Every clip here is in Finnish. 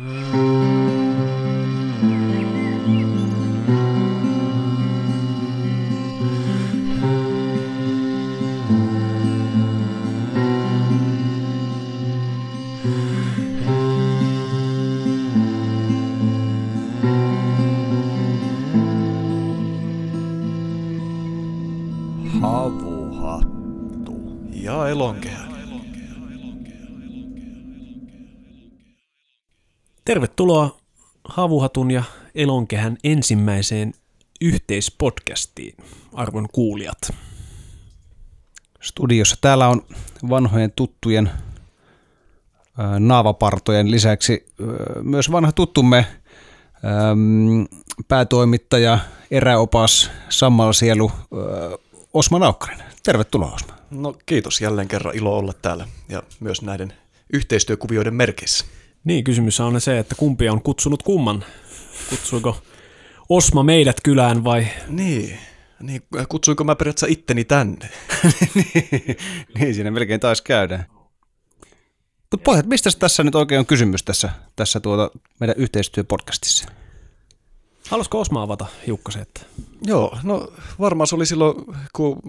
Havuhattu. Tervetuloa Havuhatun ja Elonkehän ensimmäiseen yhteispodcastiin, arvon kuulijat. Studiossa täällä on vanhojen tuttujen naavapartojen lisäksi myös vanha tuttumme päätoimittaja, eräopas, sammalsielu Osma Naukkanen. Tervetuloa Osma. No kiitos jälleen kerran ilo olla täällä ja myös näiden yhteistyökuvioiden merkeissä. Niin, kysymys on se, että kumpi on kutsunut kumman. Kutsuiko Osma meidät kylään vai Niin, niin kutsuinko mä periaatteessa itteni tänne? niin, siinä melkein taisi käydä. Mutta pojat, mistä tässä nyt oikein on kysymys tässä, tässä tuota meidän yhteistyöpodcastissa? haluaisiko Osma avata hiukkasen? Että... Joo, no varmaan se oli silloin, kun,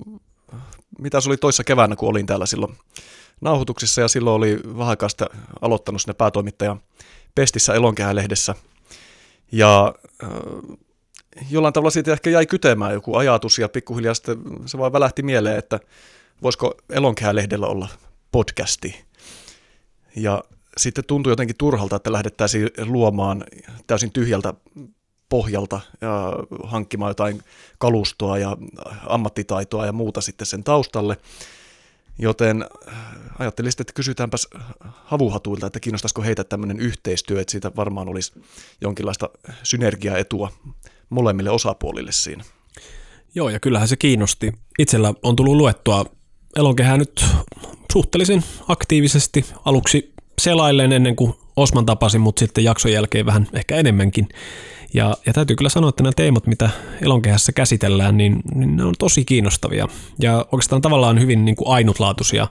mitä se oli toissa keväänä, kun olin täällä silloin nauhoituksissa ja silloin oli vähän aloittanut sinne päätoimittajan Pestissä Elonkehä-lehdessä. Ja äh, jollain tavalla siitä ehkä jäi kytemään joku ajatus ja pikkuhiljaa sitten se vaan välähti mieleen, että voisiko Elonkehä-lehdellä olla podcasti. Ja sitten tuntui jotenkin turhalta, että lähdettäisiin luomaan täysin tyhjältä pohjalta ja hankkimaan jotain kalustoa ja ammattitaitoa ja muuta sitten sen taustalle. Joten ajattelin sitten, että kysytäänpäs havuhatuilta, että kiinnostaisiko heitä tämmöinen yhteistyö, että siitä varmaan olisi jonkinlaista synergiaetua molemmille osapuolille siinä. Joo, ja kyllähän se kiinnosti. Itsellä on tullut luettua Elonkehää nyt suhteellisen aktiivisesti. Aluksi selailleen ennen kuin Osman tapasin, mutta sitten jakson jälkeen vähän ehkä enemmänkin. Ja, ja täytyy kyllä sanoa, että nämä teemat, mitä Elonkehässä käsitellään, niin, niin ne on tosi kiinnostavia. Ja oikeastaan tavallaan hyvin niin kuin ainutlaatuisia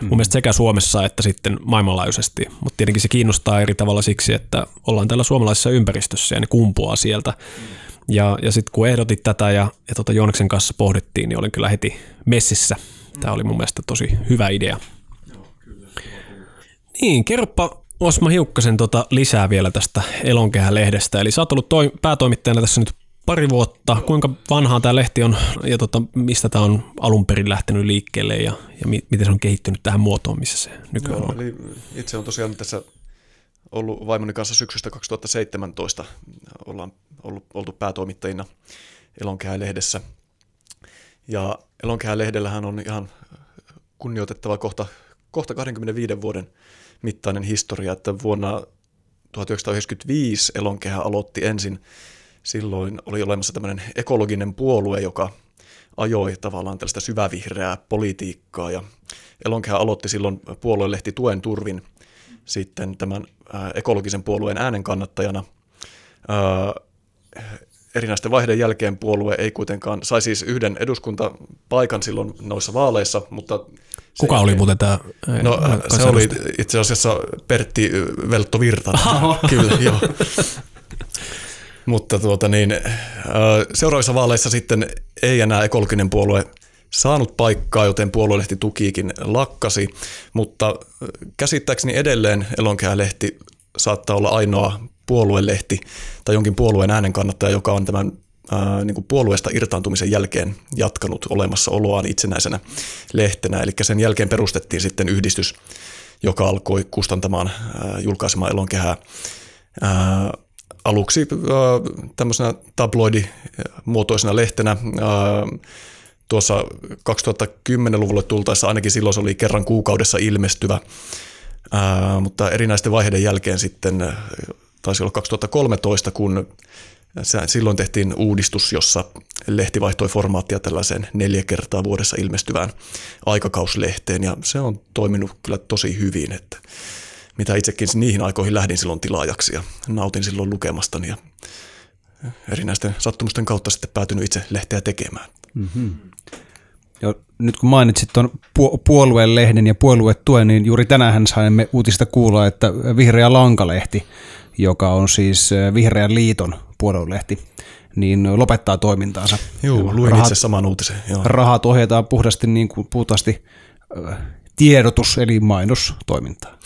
mm. mun mielestä sekä Suomessa että sitten maailmanlaajuisesti. Mutta tietenkin se kiinnostaa eri tavalla siksi, että ollaan täällä suomalaisessa ympäristössä ja ne kumpuaa sieltä. Mm. Ja, ja sitten kun ehdotit tätä ja, ja tota Jooneksen kanssa pohdittiin, niin olin kyllä heti messissä. Tämä oli mun mielestä tosi hyvä idea. Niin, kerropa Osma Hiukkasen tota lisää vielä tästä Elonkehä-lehdestä. Eli sä oot ollut toi, päätoimittajana tässä nyt pari vuotta. Kuinka vanhaa tämä lehti on ja tota, mistä tämä on alun perin lähtenyt liikkeelle ja, ja mi- miten se on kehittynyt tähän muotoon, missä se nykyään Joo, on? eli itse on tosiaan tässä ollut vaimoni kanssa syksystä 2017 ollaan ollut, oltu päätoimittajina Elonkehä-lehdessä. Ja Elonkehä-lehdellähän on ihan kunnioitettava kohta, kohta 25 vuoden mittainen historia, että vuonna 1995 Elonkehä aloitti ensin, silloin oli olemassa tämmöinen ekologinen puolue, joka ajoi tavallaan tällaista syvävihreää politiikkaa ja Elonkehä aloitti silloin puoluelehti Tuen turvin sitten tämän ekologisen puolueen äänen kannattajana. Erinäisten vaiheiden jälkeen puolue ei kuitenkaan, sai siis yhden eduskuntapaikan silloin noissa vaaleissa, mutta... Kuka oli muuten tämä? No se oli itse asiassa Pertti Veltto Virtanen. Kyllä, joo. Mutta tuota niin, seuraavissa vaaleissa sitten ei enää ekologinen puolue saanut paikkaa, joten puoluelehti tukiikin lakkasi, mutta käsittääkseni edelleen Elonkehä-lehti saattaa olla ainoa puoluelehti tai jonkin puolueen äänen kannattaja, joka on tämän ää, niin kuin puolueesta irtaantumisen jälkeen jatkanut olemassaoloaan itsenäisenä lehtenä. Eli sen jälkeen perustettiin sitten yhdistys, joka alkoi kustantamaan ää, julkaisemaan elonkehää ää, aluksi ää, tämmöisenä tabloidimuotoisena lehtenä. Tuossa 2010-luvulle tultaessa ainakin silloin se oli kerran kuukaudessa ilmestyvä, mutta erinäisten vaiheiden jälkeen sitten taisi olla 2013, kun silloin tehtiin uudistus, jossa lehti vaihtoi formaattia tällaiseen neljä kertaa vuodessa ilmestyvään aikakauslehteen, ja se on toiminut kyllä tosi hyvin, että mitä itsekin niihin aikoihin lähdin silloin tilaajaksi ja nautin silloin lukemastani ja erinäisten sattumusten kautta sitten päätynyt itse lehteä tekemään. Ja nyt kun mainitsit tuon pu- puolueen lehden ja puoluetuen, niin juuri tänään saimme uutista kuulla, että Vihreä Lankalehti joka on siis Vihreän liiton puoluelehti, niin lopettaa toimintaansa. Joo, luin rahat, itse saman uutisen. Joo. Rahat ohjataan puhdasti, niin kuin, puhtaasti tiedotus- eli mainostoimintaa.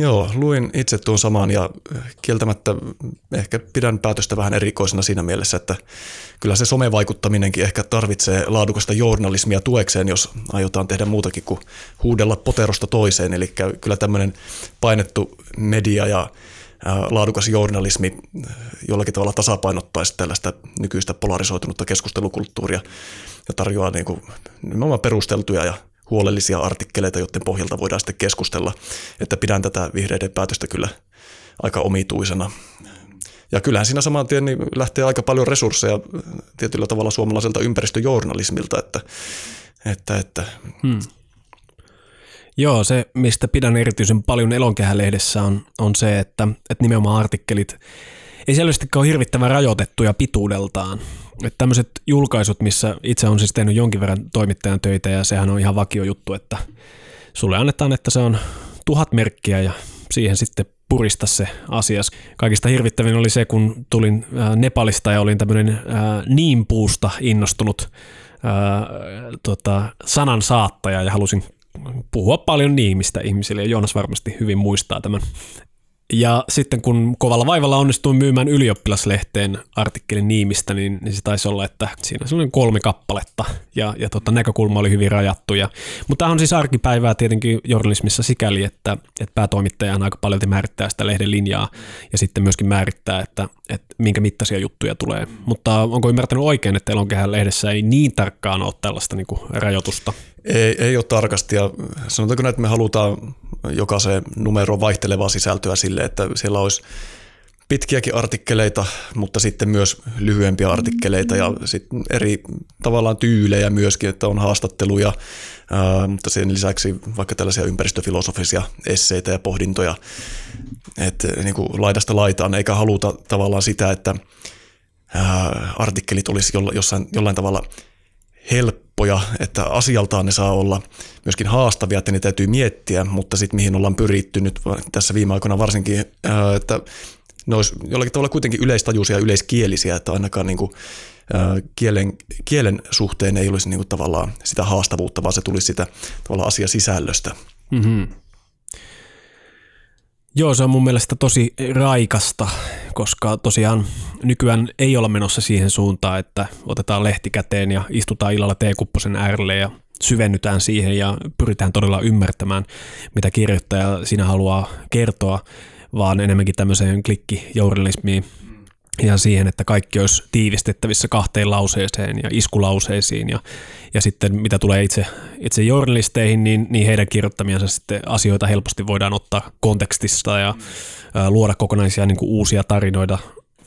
Joo, luin itse tuon saman ja kieltämättä ehkä pidän päätöstä vähän erikoisena siinä mielessä, että kyllä se somevaikuttaminenkin ehkä tarvitsee laadukasta journalismia tuekseen, jos aiotaan tehdä muutakin kuin huudella poterosta toiseen. Eli kyllä tämmöinen painettu media ja laadukas journalismi jollakin tavalla tasapainottaisi tällaista nykyistä polarisoitunutta keskustelukulttuuria ja tarjoaa niin kuin perusteltuja ja huolellisia artikkeleita, joiden pohjalta voidaan sitten keskustella, että pidän tätä vihreiden päätöstä kyllä aika omituisena. Ja kyllähän siinä saman tien niin lähtee aika paljon resursseja tietyllä tavalla suomalaiselta ympäristöjournalismilta, että, että, että hmm. Joo, se mistä pidän erityisen paljon Elonkehälehdessä on, on se, että, että nimenomaan artikkelit ei selvästikään ole hirvittävän rajoitettuja pituudeltaan. Että tämmöiset julkaisut, missä itse on siis tehnyt jonkin verran toimittajan töitä ja sehän on ihan vakio juttu, että sulle annetaan, että se on tuhat merkkiä ja siihen sitten purista se asias. Kaikista hirvittävin oli se, kun tulin Nepalista ja olin tämmöinen niinpuusta innostunut tota, sanan saattaja ja halusin puhua paljon niimistä ihmisille, ja Joonas varmasti hyvin muistaa tämän ja sitten kun kovalla vaivalla onnistuin myymään ylioppilaslehteen artikkelin niimistä, niin, niin se taisi olla, että siinä oli kolme kappaletta ja, ja tota, näkökulma oli hyvin rajattu. Ja, mutta tämä on siis arkipäivää tietenkin journalismissa sikäli, että, että päätoimittaja aika paljon määrittää sitä lehden linjaa ja sitten myöskin määrittää, että, että minkä mittaisia juttuja tulee. Mutta onko ymmärtänyt oikein, että Elonkehän lehdessä ei niin tarkkaan ole tällaista niin kuin rajoitusta? Ei, ei ole tarkasti ja sanotaanko näin, että me halutaan jokaisen numero vaihtelevaa sisältöä sille, että siellä olisi pitkiäkin artikkeleita, mutta sitten myös lyhyempiä artikkeleita ja sitten eri tavallaan tyylejä myöskin, että on haastatteluja, mutta sen lisäksi vaikka tällaisia ympäristöfilosofisia esseitä ja pohdintoja, että niin kuin laidasta laitaan, eikä haluta tavallaan sitä, että artikkelit olisi jossain, jollain tavalla helppoja, että asialtaan ne saa olla myöskin haastavia, että ne täytyy miettiä, mutta sitten mihin ollaan pyritty nyt tässä viime aikoina varsinkin, että ne olisi jollakin tavalla kuitenkin yleistajuisia ja yleiskielisiä, että ainakaan niin kuin, kielen, kielen suhteen ei olisi niin kuin tavallaan sitä haastavuutta, vaan se tulisi sitä tavallaan asiasisällöstä. Mm-hmm. Joo, se on mun mielestä tosi raikasta, koska tosiaan nykyään ei olla menossa siihen suuntaan, että otetaan lehti käteen ja istutaan illalla teekupposen äärelle ja syvennytään siihen ja pyritään todella ymmärtämään, mitä kirjoittaja siinä haluaa kertoa, vaan enemmänkin tämmöiseen klikkijournalismiin ja siihen, että kaikki olisi tiivistettävissä kahteen lauseeseen ja iskulauseisiin ja, ja sitten mitä tulee itse, itse journalisteihin, niin, niin heidän kirjoittamiansa sitten asioita helposti voidaan ottaa kontekstista ja ä, luoda kokonaisia niin kuin uusia tarinoita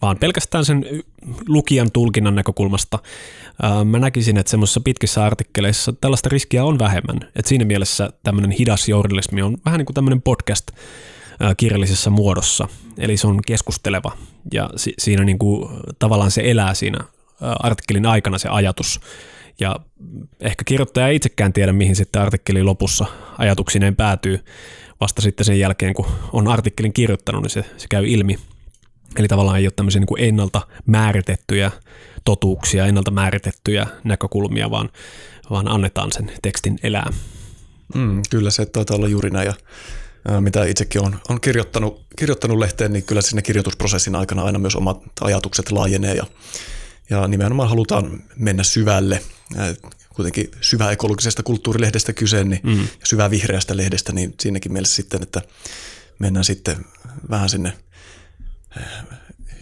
vaan pelkästään sen lukijan tulkinnan näkökulmasta. Ää, mä näkisin, että semmoisissa pitkissä artikkeleissa tällaista riskiä on vähemmän. Et siinä mielessä tämmöinen hidas journalismi on vähän niin kuin tämmöinen podcast kirjallisessa muodossa. Eli se on keskusteleva ja si- siinä niin kuin, tavallaan se elää siinä artikkelin aikana se ajatus. Ja ehkä kirjoittaja ei itsekään tiedä, mihin sitten artikkelin lopussa ajatuksineen päätyy. Vasta sitten sen jälkeen, kun on artikkelin kirjoittanut, niin se, se käy ilmi. Eli tavallaan ei ole tämmöisiä niin kuin ennalta määritettyjä totuuksia, ennalta määritettyjä näkökulmia, vaan, vaan annetaan sen tekstin elää. Mm, kyllä se taitaa olla juuri näin. Ja mitä itsekin on, on kirjoittanut, kirjoittanut lehteen, niin kyllä sinne kirjoitusprosessin aikana aina myös omat ajatukset laajenee ja, ja nimenomaan halutaan mennä syvälle. Kuitenkin syvä ekologisesta kulttuurilehdestä kyse, niin mm. syvä vihreästä lehdestä, niin siinäkin mielessä sitten, että mennään sitten vähän sinne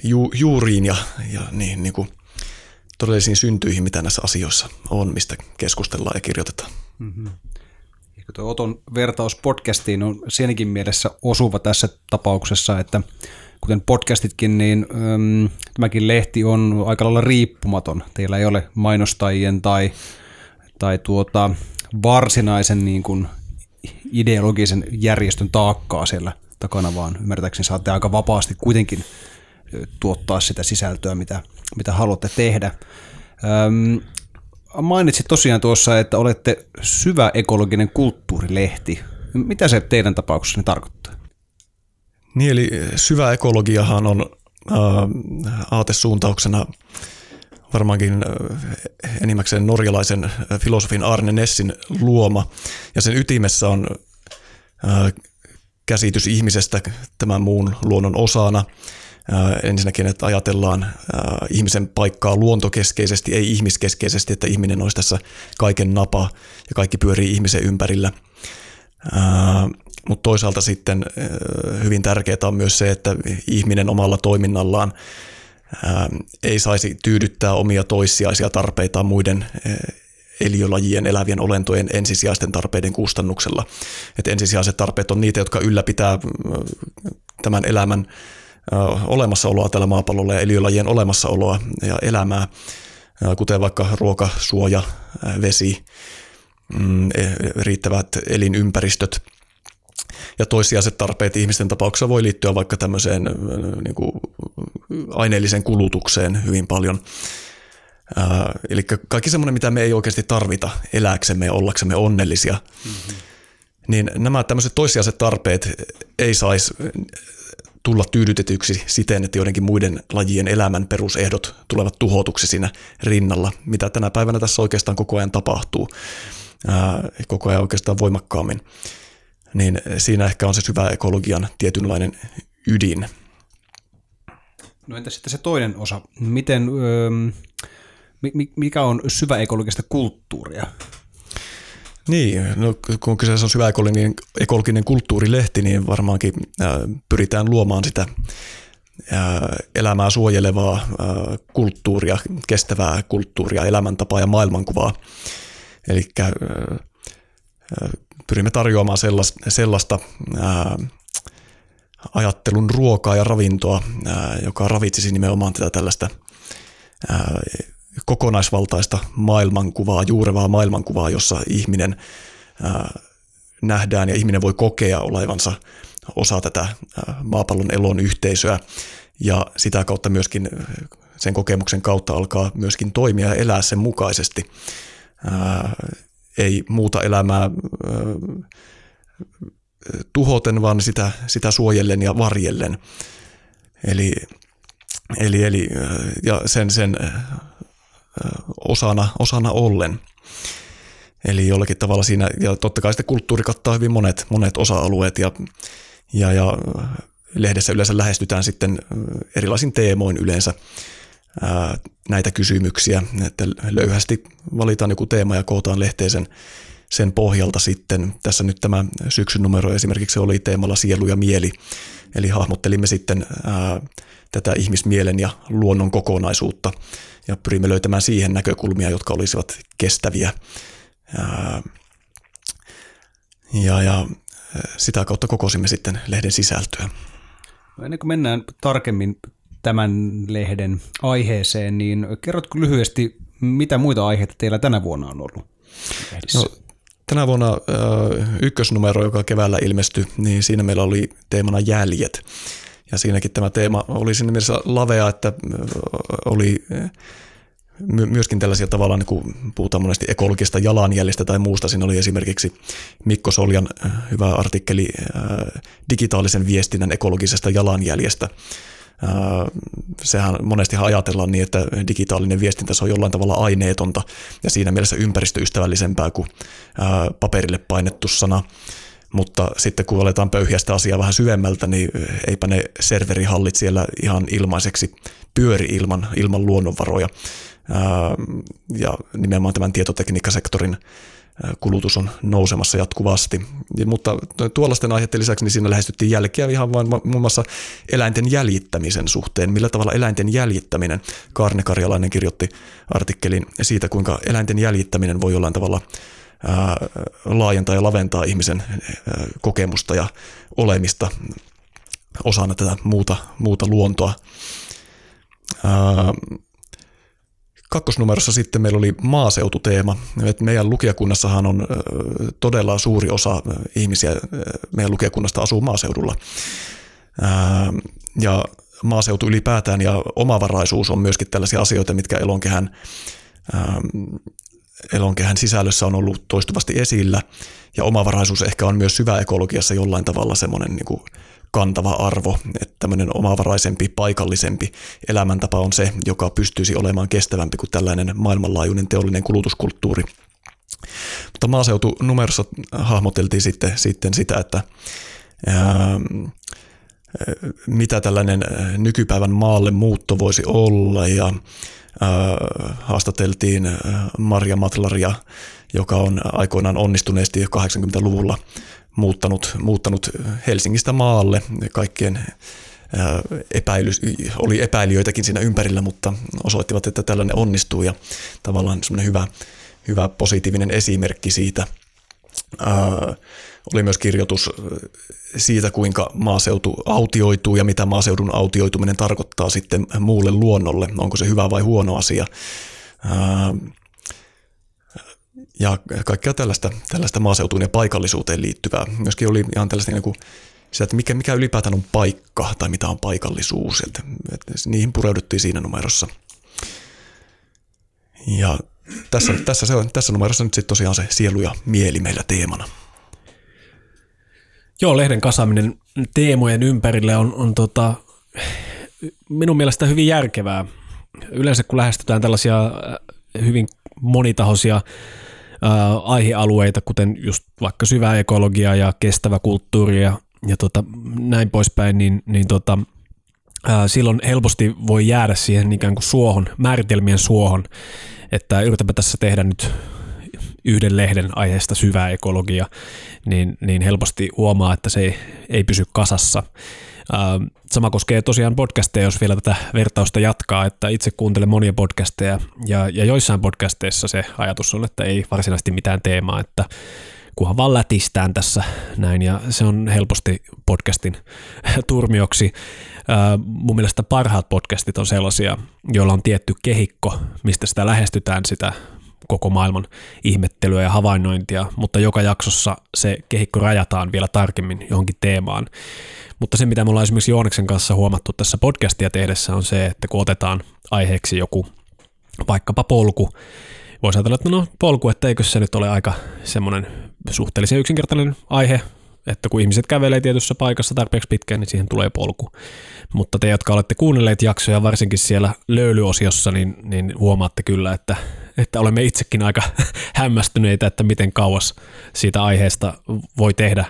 ju, juuriin ja, ja niin, niin kuin todellisiin syntyihin, mitä näissä asioissa on, mistä keskustellaan ja kirjoitetaan. Mm-hmm tuo Oton vertaus podcastiin on siinäkin mielessä osuva tässä tapauksessa, että kuten podcastitkin, niin äm, tämäkin lehti on aika lailla riippumaton. Teillä ei ole mainostajien tai, tai tuota, varsinaisen niin kuin ideologisen järjestön taakkaa siellä takana, vaan ymmärtääkseni saatte aika vapaasti kuitenkin tuottaa sitä sisältöä, mitä, mitä haluatte tehdä. Öm, mainitsit tosiaan tuossa, että olette syvä ekologinen kulttuurilehti. Mitä se teidän tapauksessanne tarkoittaa? Niin, eli syvä ekologiahan on äh, aatesuuntauksena varmaankin äh, enimmäkseen norjalaisen äh, filosofin Arne Nessin luoma, ja sen ytimessä on äh, käsitys ihmisestä tämän muun luonnon osana. Ensinnäkin, että ajatellaan ihmisen paikkaa luontokeskeisesti, ei ihmiskeskeisesti, että ihminen olisi tässä kaiken napa ja kaikki pyörii ihmisen ympärillä. Mutta toisaalta sitten hyvin tärkeää on myös se, että ihminen omalla toiminnallaan ei saisi tyydyttää omia toissijaisia tarpeitaan muiden eliölajien, elävien olentojen ensisijaisten tarpeiden kustannuksella. Et ensisijaiset tarpeet on niitä, jotka ylläpitää tämän elämän olemassaoloa tällä maapallolla ja eliölajien olemassaoloa ja elämää, kuten vaikka ruoka, suoja, vesi, mm, e, riittävät elinympäristöt. Ja toissijaiset tarpeet ihmisten tapauksessa voi liittyä vaikka tämmöiseen niin kuin aineelliseen kulutukseen hyvin paljon – eli kaikki semmoinen, mitä me ei oikeasti tarvita elääksemme ja ollaksemme onnellisia, mm-hmm. niin nämä tämmöiset toissijaiset tarpeet ei saisi tulla tyydytetyksi siten, että joidenkin muiden lajien elämän perusehdot tulevat tuhotuksi siinä rinnalla, mitä tänä päivänä tässä oikeastaan koko ajan tapahtuu, ää, koko ajan oikeastaan voimakkaammin. Niin siinä ehkä on se syvä ekologian tietynlainen ydin. No entä sitten se toinen osa? Miten, öö, mikä on syvä ekologista kulttuuria? Niin, no, kun kyseessä on syvä ekologinen, kulttuurilehti, niin varmaankin äh, pyritään luomaan sitä äh, elämää suojelevaa äh, kulttuuria, kestävää kulttuuria, elämäntapaa ja maailmankuvaa. Eli äh, pyrimme tarjoamaan sellaista, sellaista ajattelun ruokaa ja ravintoa, joka ravitsisi nimenomaan tätä tällaista kokonaisvaltaista maailmankuvaa, juurevaa maailmankuvaa, jossa ihminen ää, nähdään ja ihminen voi kokea olevansa osa tätä maapallon elon yhteisöä ja sitä kautta myöskin sen kokemuksen kautta alkaa myöskin toimia ja elää sen mukaisesti. Ää, ei muuta elämää ää, tuhoten, vaan sitä, sitä suojellen ja varjellen. Eli, eli, eli ja sen, sen osana, osana ollen. Eli jollakin tavalla siinä, ja totta kai sitten kulttuuri kattaa hyvin monet, monet osa-alueet, ja, ja, ja lehdessä yleensä lähestytään sitten erilaisin teemoin yleensä ää, näitä kysymyksiä, että löyhästi valitaan joku teema ja kootaan lehteen sen, pohjalta sitten. Tässä nyt tämä syksyn numero esimerkiksi oli teemalla sielu ja mieli, eli hahmottelimme sitten ää, tätä ihmismielen ja luonnon kokonaisuutta ja pyrimme löytämään siihen näkökulmia, jotka olisivat kestäviä. Ja, ja sitä kautta kokosimme sitten lehden sisältöä. No ennen kuin mennään tarkemmin tämän lehden aiheeseen, niin kerrotko lyhyesti, mitä muita aiheita teillä tänä vuonna on ollut lehdissä? No, tänä vuonna ykkösnumero, joka keväällä ilmestyi, niin siinä meillä oli teemana jäljet. Ja siinäkin tämä teema oli siinä mielessä lavea, että oli myöskin tällaisia tavallaan, niin kuin puhutaan monesti ekologista jalanjäljestä tai muusta. Siinä oli esimerkiksi Mikko Soljan hyvä artikkeli digitaalisen viestinnän ekologisesta jalanjäljestä. Sehän monesti ajatellaan niin, että digitaalinen viestintä se on jollain tavalla aineetonta ja siinä mielessä ympäristöystävällisempää kuin paperille painettu sana. Mutta sitten kun aletaan pöyhiä sitä asiaa vähän syvemmältä, niin eipä ne serverihallit siellä ihan ilmaiseksi pyöri ilman, ilman luonnonvaroja. Ja nimenomaan tämän tietotekniikkasektorin kulutus on nousemassa jatkuvasti. Mutta tuollaisten aiheiden lisäksi niin siinä lähestyttiin jälkeä ihan vain muun muassa eläinten jäljittämisen suhteen. Millä tavalla eläinten jäljittäminen, Karne Karjalainen kirjoitti artikkelin siitä, kuinka eläinten jäljittäminen voi jollain tavalla laajentaa ja laventaa ihmisen kokemusta ja olemista osana tätä muuta, muuta luontoa. Kakkosnumerossa sitten meillä oli maaseututeema. Et meidän lukijakunnassahan on todella suuri osa ihmisiä meidän lukijakunnasta asuu maaseudulla. Ja maaseutu ylipäätään ja omavaraisuus on myöskin tällaisia asioita, mitkä elonkehän elonkehän sisällössä on ollut toistuvasti esillä, ja omavaraisuus ehkä on myös syväekologiassa jollain tavalla semmoinen niin kantava arvo, että tämmöinen omavaraisempi, paikallisempi elämäntapa on se, joka pystyisi olemaan kestävämpi kuin tällainen maailmanlaajuinen teollinen kulutuskulttuuri. Mutta maaseutunumerossa hahmoteltiin sitten, sitten sitä, että ää, mitä tällainen nykypäivän maalle muutto voisi olla ja haastateltiin Maria Matlaria, joka on aikoinaan onnistuneesti 80-luvulla muuttanut, muuttanut Helsingistä maalle. Kaikkien epäily, oli epäilijöitäkin siinä ympärillä, mutta osoittivat, että tällainen onnistuu ja tavallaan semmoinen hyvä, hyvä positiivinen esimerkki siitä. Oli myös kirjoitus siitä, kuinka maaseutu autioituu ja mitä maaseudun autioituminen tarkoittaa sitten muulle luonnolle. Onko se hyvä vai huono asia. Ja kaikkea tällaista, tällaista maaseutuun ja paikallisuuteen liittyvää. Myöskin oli ihan tällaista niin kuin sitä, että mikä, mikä ylipäätään on paikka tai mitä on paikallisuus. Että, että niihin pureuduttiin siinä numerossa. Ja tässä, tässä, se on, tässä numerossa nyt sitten tosiaan se sielu ja mieli meillä teemana. Joo, lehden kasaaminen teemojen ympärille on, on tota, minun mielestä hyvin järkevää. Yleensä kun lähestytään tällaisia äh, hyvin monitahoisia äh, aihealueita, kuten just vaikka syvä ekologia ja kestävä kulttuuri ja, ja tota, näin poispäin, niin, niin tota, ää, silloin helposti voi jäädä siihen ikään kuin suohon, määritelmien suohon, että yritäpä tässä tehdä nyt yhden lehden aiheesta syvää ekologia, niin, niin helposti huomaa, että se ei, ei pysy kasassa. Sama koskee tosiaan podcasteja, jos vielä tätä vertausta jatkaa, että itse kuuntelen monia podcasteja ja, ja joissain podcasteissa se ajatus on, että ei varsinaisesti mitään teemaa, että kunhan vaan lätistään tässä näin ja se on helposti podcastin turmioksi. Mun mielestä parhaat podcastit on sellaisia, joilla on tietty kehikko, mistä sitä lähestytään sitä koko maailman ihmettelyä ja havainnointia, mutta joka jaksossa se kehikko rajataan vielä tarkemmin johonkin teemaan. Mutta se, mitä me ollaan esimerkiksi Jooneksen kanssa huomattu tässä podcastia tehdessä, on se, että kun otetaan aiheeksi joku vaikkapa polku, voisi ajatella, että no polku, että eikö se nyt ole aika semmoinen suhteellisen yksinkertainen aihe, että kun ihmiset kävelee tietyssä paikassa tarpeeksi pitkään, niin siihen tulee polku. Mutta te, jotka olette kuunnelleet jaksoja, varsinkin siellä löylyosiossa, niin, niin huomaatte kyllä, että, että olemme itsekin aika hämmästyneitä, että miten kauas siitä aiheesta voi tehdä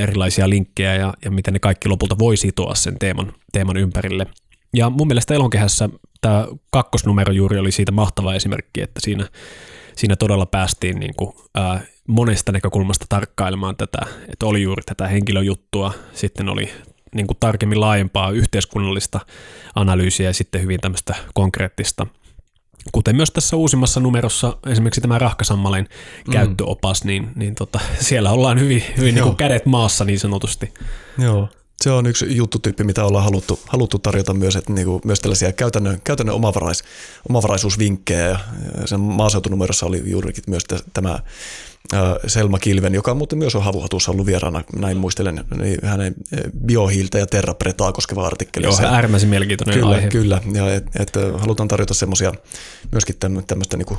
erilaisia linkkejä ja, ja miten ne kaikki lopulta voi sitoa sen teeman, teeman ympärille. Ja mun mielestä Elonkehässä tämä kakkosnumero juuri oli siitä mahtava esimerkki, että siinä, siinä todella päästiin niin kuin, ää, monesta näkökulmasta tarkkailemaan tätä, että oli juuri tätä henkilöjuttua, sitten oli niin kuin tarkemmin laajempaa yhteiskunnallista analyysiä ja sitten hyvin tämmöistä konkreettista kuten myös tässä uusimmassa numerossa esimerkiksi tämä Rahkasammalen mm. käyttöopas, niin, niin tota, siellä ollaan hyvin, hyvin niin kuin kädet maassa niin sanotusti. Joo, se on yksi juttutyyppi, mitä ollaan haluttu, haluttu tarjota myös, että niinku, myös tällaisia käytännön, käytännön omavarais, omavaraisuusvinkkejä. Ja sen maaseutunumerossa oli juurikin myös tämä Selma Kilven, joka muuten myös on havuhatussa ollut vieraana, näin muistelen, niin hänen biohiiltä ja terrapretaa koskeva artikkeli. Joo, äärimmäisen mielenkiintoinen kyllä, aihe. Kyllä, ja et, et, halutaan tarjota semmoisia myöskin tämmöistä niinku,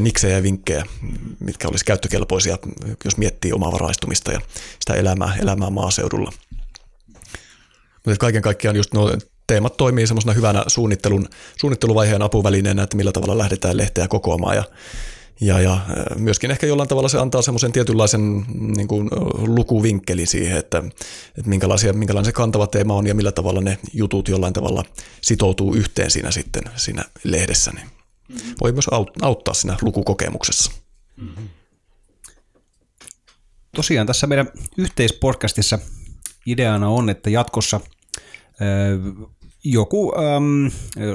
niksejä ja vinkkejä, mitkä olisi käyttökelpoisia, jos miettii omavaraistumista ja sitä elämää, elämää maaseudulla. Mutta kaiken kaikkiaan just nuo teemat toimii semmoisena hyvänä suunnittelun, suunnitteluvaiheen apuvälineenä, että millä tavalla lähdetään lehteä kokoamaan ja ja, ja myöskin ehkä jollain tavalla se antaa semmoisen tietynlaisen niin kuin, lukuvinkkelin siihen, että, että minkälaisia, minkälainen se kantava teema on ja millä tavalla ne jutut jollain tavalla sitoutuu yhteen siinä sitten siinä lehdessä. Niin mm-hmm. voi myös auttaa siinä lukukokemuksessa. Mm-hmm. Tosiaan tässä meidän yhteispodcastissa ideana on, että jatkossa joku ähm,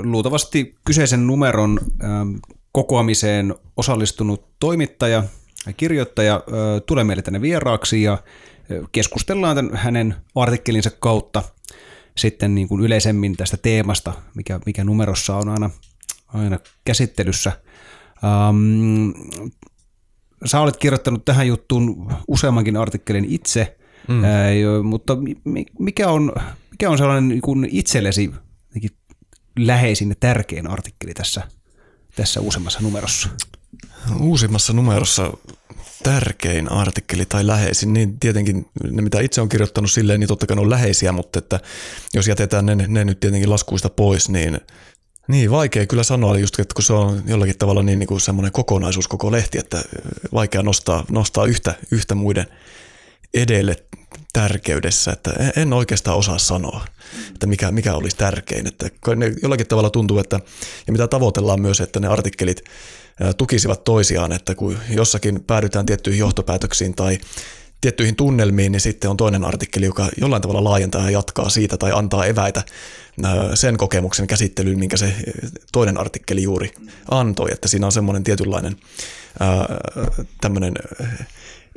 luultavasti kyseisen numeron ähm, kokoamiseen osallistunut toimittaja ja kirjoittaja tulee meille tänne vieraaksi ja keskustellaan tämän hänen artikkelinsa kautta sitten niin kuin yleisemmin tästä teemasta, mikä, mikä numerossa on aina, aina käsittelyssä. Ähm, sä olet kirjoittanut tähän juttuun useammankin artikkelin itse, mm. ää, mutta mikä on, mikä on sellainen niin kuin itsellesi läheisin ja tärkein artikkeli tässä, tässä useammassa numerossa? Uusimmassa numerossa tärkein artikkeli tai läheisin, niin tietenkin ne mitä itse on kirjoittanut silleen, niin totta kai ne on läheisiä, mutta että jos jätetään ne, ne nyt tietenkin laskuista pois, niin niin, vaikea kyllä sanoa, just, että kun se on jollakin tavalla niin, niin kuin semmoinen kokonaisuus koko lehti, että vaikea nostaa, nostaa yhtä, yhtä muiden edelle tärkeydessä, että en oikeastaan osaa sanoa, että mikä, mikä olisi tärkein. Että ne jollakin tavalla tuntuu, että ja mitä tavoitellaan myös, että ne artikkelit tukisivat toisiaan, että kun jossakin päädytään tiettyihin johtopäätöksiin tai tiettyihin tunnelmiin, niin sitten on toinen artikkeli, joka jollain tavalla laajentaa ja jatkaa siitä tai antaa eväitä sen kokemuksen käsittelyyn, minkä se toinen artikkeli juuri antoi, että siinä on semmoinen tietynlainen tämmöinen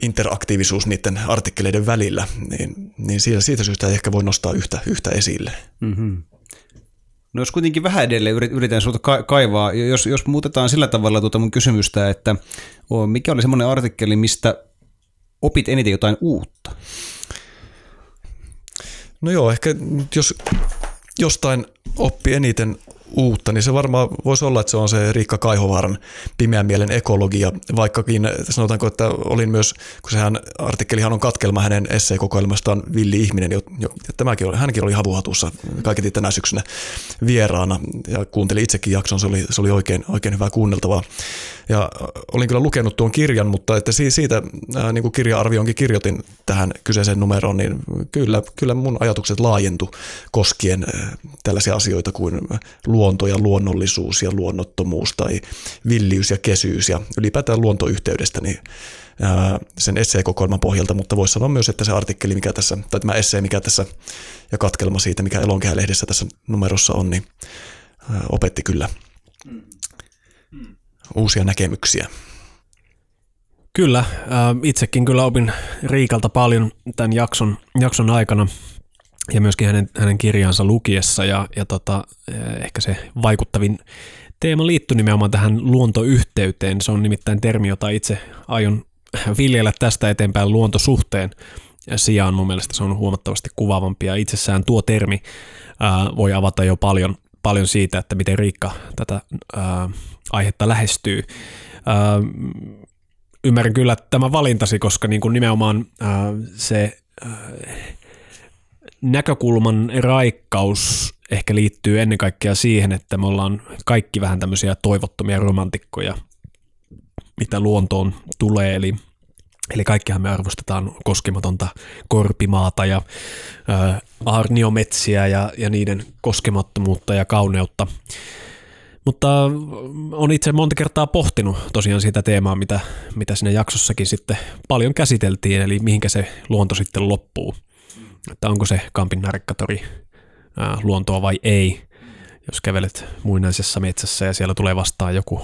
interaktiivisuus niiden artikkeleiden välillä, niin, niin siitä, siitä syystä ei ehkä voi nostaa yhtä, yhtä esille. Mm-hmm. No jos kuitenkin vähän edelleen yritän sinulta kaivaa, jos, jos muutetaan sillä tavalla tuota mun kysymystä, että mikä oli semmoinen artikkeli, mistä opit eniten jotain uutta? No joo, ehkä jos jostain oppi eniten uutta, niin se varmaan voisi olla, että se on se Riikka Kaihovaaran pimeän mielen ekologia, vaikkakin sanotaanko, että olin myös, kun sehän artikkelihan on katkelma hänen esseekokoelmastaan Villi ihminen, jo, jo, tämäkin oli, hänkin oli havuhatussa kaiketi tänä syksynä vieraana ja kuuntelin itsekin jakson, se oli, se oli oikein, oikein hyvää kuunneltavaa. Ja olin kyllä lukenut tuon kirjan, mutta että siitä niin kuin kirja-arvioinkin kirjoitin tähän kyseiseen numeroon, niin kyllä, kyllä mun ajatukset laajentu koskien tällaisia asioita kuin luonto ja luonnollisuus ja luonnottomuus tai villiys ja kesyys ja ylipäätään luontoyhteydestä, niin sen esseekokoelman pohjalta, mutta voisi sanoa myös, että se artikkeli, mikä tässä, tai tämä essee, mikä tässä, ja katkelma siitä, mikä Elonkehä-lehdessä tässä numerossa on, niin opetti kyllä uusia näkemyksiä. Kyllä, itsekin kyllä opin Riikalta paljon tämän jakson, jakson aikana ja myöskin hänen, hänen kirjansa lukiessa ja, ja tota, ehkä se vaikuttavin teema liittyy nimenomaan tähän luontoyhteyteen. Se on nimittäin termi, jota itse aion viljellä tästä eteenpäin luontosuhteen sijaan. Mun mielestä se on huomattavasti kuvaavampi ja itsessään tuo termi ää, voi avata jo paljon, paljon siitä, että miten Riikka tätä ää, aihetta lähestyy. Ää, ymmärrän kyllä tämä valintasi, koska niin kuin nimenomaan ää, se ää, näkökulman raikkaus ehkä liittyy ennen kaikkea siihen, että me ollaan kaikki vähän tämmöisiä toivottomia romantikkoja, mitä luontoon tulee, eli Eli kaikkihan me arvostetaan koskematonta korpimaata ja ä, arniometsiä ja, ja niiden koskemattomuutta ja kauneutta. Mutta on itse monta kertaa pohtinut tosiaan sitä teemaa, mitä, mitä siinä jaksossakin sitten paljon käsiteltiin, eli mihinkä se luonto sitten loppuu. Että onko se Kampin narikkatori ää, luontoa vai ei. Jos kävelet muinaisessa metsässä ja siellä tulee vastaan joku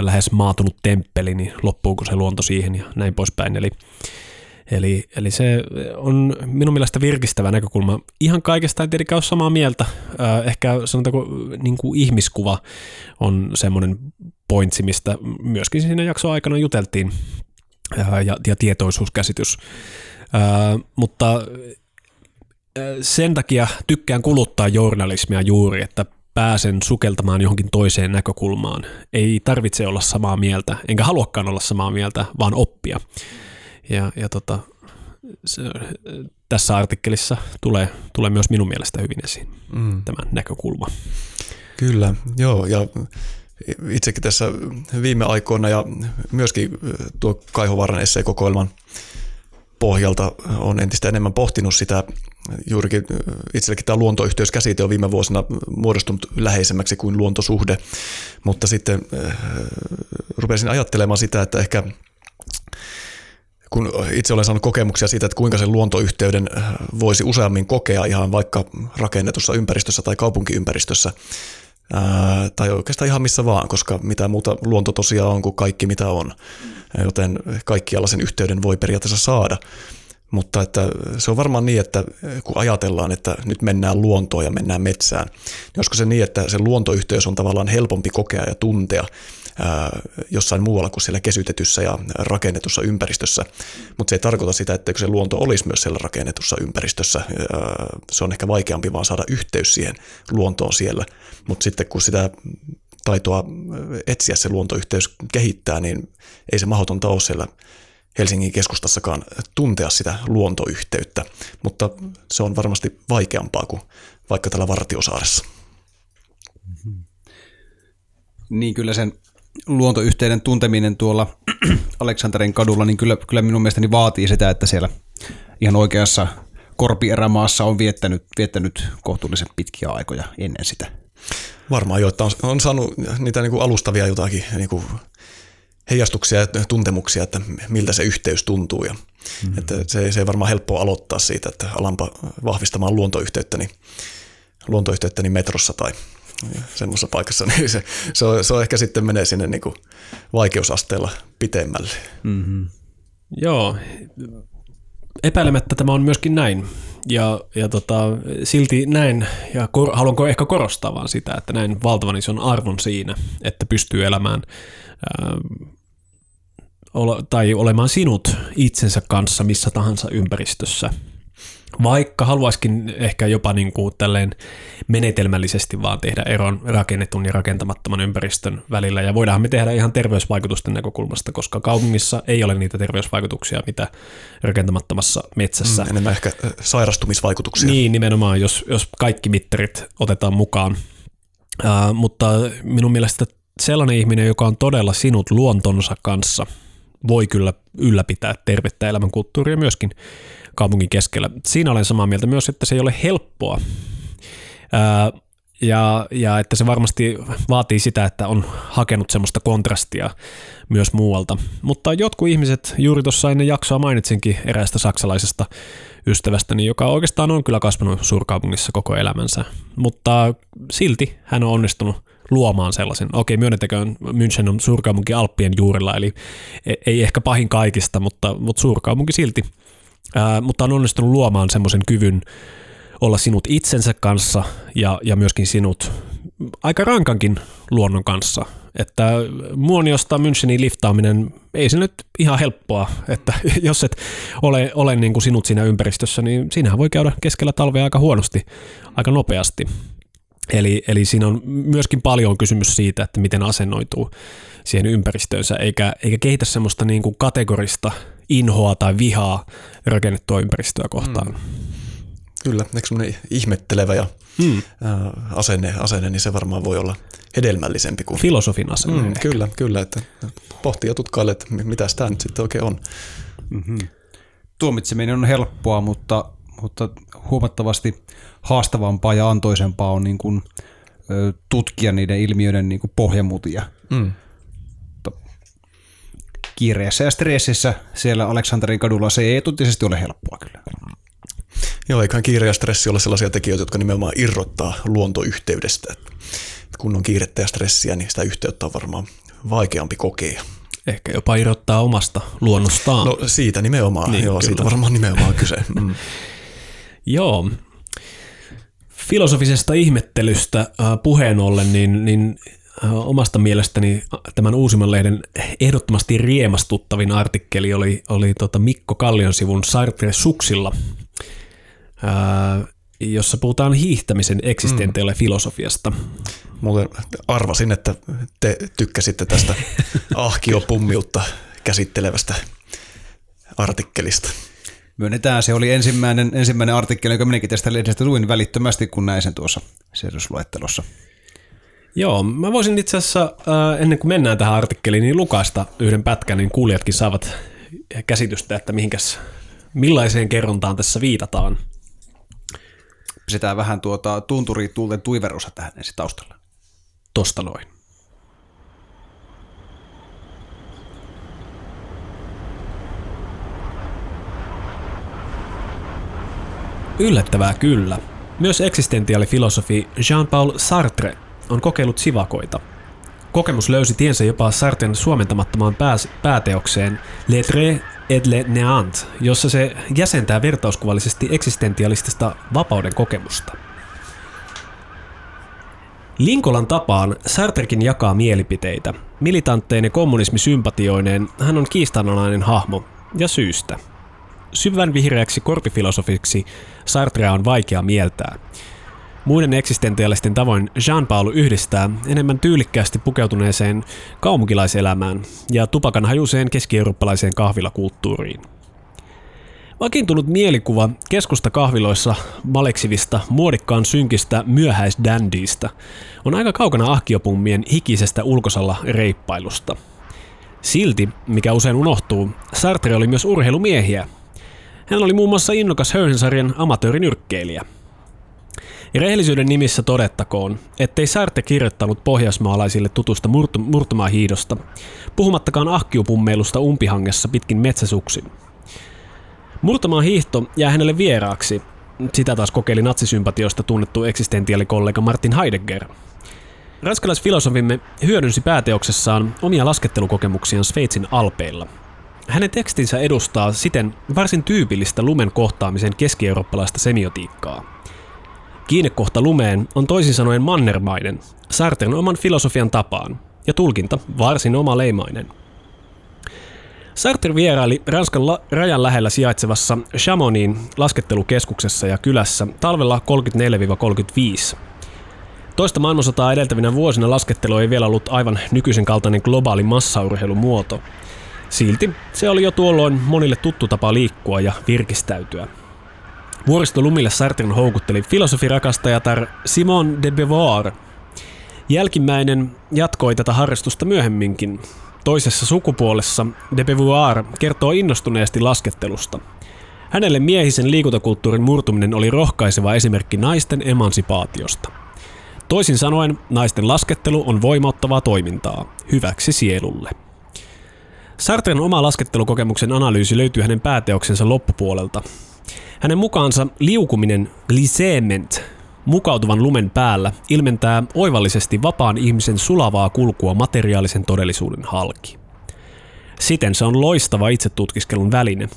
lähes maatunut temppeli, niin loppuuko se luonto siihen ja näin poispäin. Eli Eli, eli se on minun mielestä virkistävä näkökulma. Ihan kaikesta en tietenkään ole samaa mieltä. Ehkä sanotaanko niin kuin ihmiskuva on semmoinen pointsi, mistä myöskin siinä jakson aikana juteltiin ja, ja tietoisuuskäsitys. Mutta sen takia tykkään kuluttaa journalismia juuri, että pääsen sukeltamaan johonkin toiseen näkökulmaan. Ei tarvitse olla samaa mieltä, enkä haluakaan olla samaa mieltä, vaan oppia. Ja, ja tota, se, tässä artikkelissa tulee, tulee myös minun mielestä hyvin esiin mm. tämä näkökulma. Kyllä, joo, ja itsekin tässä viime aikoina ja myöskin tuo Kaihovaaran esseekokoelman pohjalta on entistä enemmän pohtinut sitä, juurikin itsellekin tämä luontoyhteyskäsite on viime vuosina muodostunut läheisemmäksi kuin luontosuhde, mutta sitten rupesin ajattelemaan sitä, että ehkä kun itse olen saanut kokemuksia siitä, että kuinka sen luontoyhteyden voisi useammin kokea ihan vaikka rakennetussa ympäristössä tai kaupunkiympäristössä, ää, tai oikeastaan ihan missä vaan, koska mitä muuta luonto tosiaan on kuin kaikki mitä on, joten kaikkialla sen yhteyden voi periaatteessa saada. Mutta että se on varmaan niin, että kun ajatellaan, että nyt mennään luontoon ja mennään metsään, niin olisiko se niin, että se luontoyhteys on tavallaan helpompi kokea ja tuntea jossain muualla kuin siellä kesytetyssä ja rakennetussa ympäristössä. Mutta se ei tarkoita sitä, että se luonto olisi myös siellä rakennetussa ympäristössä. Se on ehkä vaikeampi vaan saada yhteys siihen luontoon siellä. Mutta sitten kun sitä taitoa etsiä se luontoyhteys kehittää, niin ei se mahdotonta ole siellä Helsingin keskustassakaan tuntea sitä luontoyhteyttä, mutta se on varmasti vaikeampaa kuin vaikka tällä Vartiosaaressa. Niin kyllä sen luontoyhteyden tunteminen tuolla Aleksanterin kadulla, niin kyllä, kyllä minun mielestäni vaatii sitä, että siellä ihan oikeassa korpierämaassa on viettänyt, viettänyt kohtuullisen pitkiä aikoja ennen sitä. Varmaan jo, että on, on saanut niitä niin kuin alustavia jotakin niin kuin heijastuksia ja tuntemuksia, että miltä se yhteys tuntuu. Ja, mm-hmm. että se, se ei varmaan helppoa aloittaa siitä, että alanpa vahvistamaan luontoyhteyttäni, luontoyhteyttäni metrossa tai semmoisessa paikassa, niin se, se, on, se on ehkä sitten menee sinne niin kuin vaikeusasteella pitemmälle. Mm-hmm. Joo, epäilemättä tämä on myöskin näin. Ja, ja tota, silti näin, ja kor, haluanko ehkä korostaa vaan sitä, että näin valtavan ison arvon siinä, että pystyy elämään ää, ole, tai olemaan sinut itsensä kanssa missä tahansa ympäristössä – vaikka haluaisikin ehkä jopa niin kuin tälleen menetelmällisesti vaan tehdä eron rakennetun ja rakentamattoman ympäristön välillä. Ja voidaan me tehdä ihan terveysvaikutusten näkökulmasta, koska kaupungissa ei ole niitä terveysvaikutuksia, mitä rakentamattomassa metsässä. Mm, enemmän ehkä sairastumisvaikutuksia. Niin, nimenomaan, jos, jos kaikki mittarit otetaan mukaan. Uh, mutta minun mielestä sellainen ihminen, joka on todella sinut luontonsa kanssa, voi kyllä ylläpitää tervettä elämänkulttuuria myöskin kaupungin keskellä. Siinä olen samaa mieltä myös, että se ei ole helppoa. Ää, ja, ja että se varmasti vaatii sitä, että on hakenut semmoista kontrastia myös muualta. Mutta jotkut ihmiset, juuri tuossa ennen jaksoa mainitsinkin eräästä saksalaisesta ystävästäni, joka oikeastaan on kyllä kasvanut suurkaupungissa koko elämänsä, mutta silti hän on onnistunut luomaan sellaisen. Okei, myönnettäköön, München on suurkaupunki Alppien juurilla, eli e- ei ehkä pahin kaikista, mutta, mutta suurkaupunki silti – ää, mutta on onnistunut luomaan semmoisen kyvyn olla sinut itsensä kanssa ja, ja myöskin sinut aika rankankin luonnon kanssa. Että Muoniosta Münchenin liftaaminen ei se nyt ihan helppoa, että jos et ole, ole niin kuin sinut siinä ympäristössä, niin siinähän voi käydä keskellä talvea aika huonosti, aika nopeasti. Eli, eli siinä on myöskin paljon kysymys siitä, että miten asennoituu siihen ympäristöönsä, eikä, eikä kehitä semmoista niin kuin kategorista inhoa tai vihaa rakennettua ympäristöä kohtaan. Mm. Kyllä, eikö semmoinen ihmettelevä ja mm. asenne, asenne, niin se varmaan voi olla hedelmällisempi kuin... Filosofin asenne. Mm, kyllä, kyllä, että pohtii ja tutkaile, että mitä tämä nyt sitten oikein on. Mm-hmm. Tuomitseminen on helppoa, mutta, mutta huomattavasti haastavampaa ja antoisempaa on niin kuin, tutkia niiden ilmiöiden niin kuin pohjamutia. Mm kiireessä ja stressissä siellä Aleksanterin kadulla se ei etuisesti ole helppoa kyllä. Joo, eiköhän kiire ja stressi ole sellaisia tekijöitä, jotka nimenomaan irrottaa luontoyhteydestä. Että kun on kiirettä ja stressiä, niin sitä yhteyttä on varmaan vaikeampi kokea. Ehkä jopa irrottaa omasta luonnostaan. No siitä nimenomaan, niin, joo, kyllä. siitä varmaan nimenomaan kyse. Mm. joo, filosofisesta ihmettelystä äh, puheen ollen, niin, niin omasta mielestäni tämän uusimman lehden ehdottomasti riemastuttavin artikkeli oli, oli tota Mikko Kallion sivun Sartre Suksilla, ää, jossa puhutaan hiihtämisen eksistentialle mm. filosofiasta. Muuten arvasin, että te tykkäsitte tästä ahkiopummiutta käsittelevästä artikkelista. Myönnetään, se oli ensimmäinen, ensimmäinen artikkeli, joka minäkin tästä lehdestä luin välittömästi, kun näin sen tuossa sijoitusluettelossa. Joo, mä voisin itse asiassa, äh, ennen kuin mennään tähän artikkeliin, niin lukaista yhden pätkän, niin kuulijatkin saavat käsitystä, että mihinkäs, millaiseen kerrontaan tässä viitataan. Pistetään vähän tuota tunturi tuulten tuiverusa tähän ensin taustalla. Tosta noin. Yllättävää kyllä. Myös eksistentiaalifilosofi Jean-Paul Sartre on kokeillut sivakoita. Kokemus löysi tiensä jopa Sarten suomentamattomaan pääs- pääteokseen Le Tre et le Néant, jossa se jäsentää vertauskuvallisesti eksistentialistista vapauden kokemusta. Linkolan tapaan Sartrekin jakaa mielipiteitä. Militantteinen kommunismisympatioineen hän on kiistanalainen hahmo, ja syystä. Syvän vihreäksi korpifilosofiksi Sartrea on vaikea mieltää – Muiden eksistentiaalisten tavoin Jean-Paul yhdistää enemmän tyylikkäästi pukeutuneeseen kaupunkilaiselämään ja tupakan hajuiseen keski-eurooppalaiseen kahvilakulttuuriin. Vakiintunut mielikuva keskusta kahviloissa maleksivista, muodikkaan synkistä myöhäisdändiistä on aika kaukana ahkiopummien hikisestä ulkosalla reippailusta. Silti, mikä usein unohtuu, Sartre oli myös urheilumiehiä. Hän oli muun muassa innokas Hörsensarjan amatöörinyrkkeilijä – ja rehellisyyden nimissä todettakoon, ettei Sartre kirjoittanut pohjoismaalaisille tutusta murt- murtumahiidosta, puhumattakaan ahkiupummeilusta umpihangessa pitkin metsäsuksin. Murtamaan hiihto jää hänelle vieraaksi, sitä taas kokeili natsisympatiosta tunnettu eksistentiaalikollega Martin Heidegger. Ranskalaisfilosofimme hyödynsi pääteoksessaan omia laskettelukokemuksiaan Sveitsin alpeilla. Hänen tekstinsä edustaa siten varsin tyypillistä lumen kohtaamisen keski-eurooppalaista semiotiikkaa – Kiinnekohta lumeen on toisin sanoen mannermainen, Sartren oman filosofian tapaan, ja tulkinta varsin omaleimainen. Sartre vieraili Ranskan la- rajan lähellä sijaitsevassa Chamonin laskettelukeskuksessa ja kylässä talvella 34-35. Toista maailmansotaa edeltävinä vuosina laskettelu ei vielä ollut aivan nykyisen kaltainen globaali massaurheilumuoto. Silti se oli jo tuolloin monille tuttu tapa liikkua ja virkistäytyä. Vuoristolumille Sartren houkutteli filosofirakastajatar Simon de Beauvoir. Jälkimmäinen jatkoi tätä harrastusta myöhemminkin. Toisessa sukupuolessa de Beauvoir kertoo innostuneesti laskettelusta. Hänelle miehisen liikuntakulttuurin murtuminen oli rohkaiseva esimerkki naisten emansipaatiosta. Toisin sanoen, naisten laskettelu on voimauttavaa toimintaa, hyväksi sielulle. Sartren oma laskettelukokemuksen analyysi löytyy hänen pääteoksensa loppupuolelta, hänen mukaansa liukuminen, lisement, mukautuvan lumen päällä, ilmentää oivallisesti vapaan ihmisen sulavaa kulkua materiaalisen todellisuuden halki. Siten se on loistava itsetutkiskelun väline.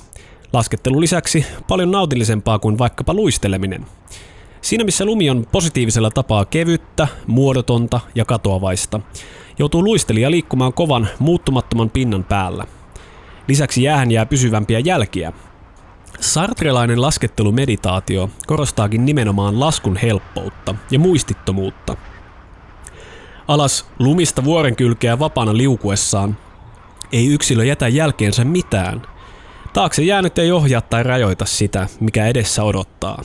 Laskettelun lisäksi paljon nautillisempaa kuin vaikkapa luisteleminen. Siinä missä lumi on positiivisella tapaa kevyttä, muodotonta ja katoavaista, joutuu luistelija liikkumaan kovan, muuttumattoman pinnan päällä. Lisäksi jäähän jää pysyvämpiä jälkiä, Sartrelainen laskettelumeditaatio korostaakin nimenomaan laskun helppoutta ja muistittomuutta. Alas lumista vuoren kylkeä vapaana liukuessaan ei yksilö jätä jälkeensä mitään. Taakse jäänyt ei ohjaa tai rajoita sitä, mikä edessä odottaa.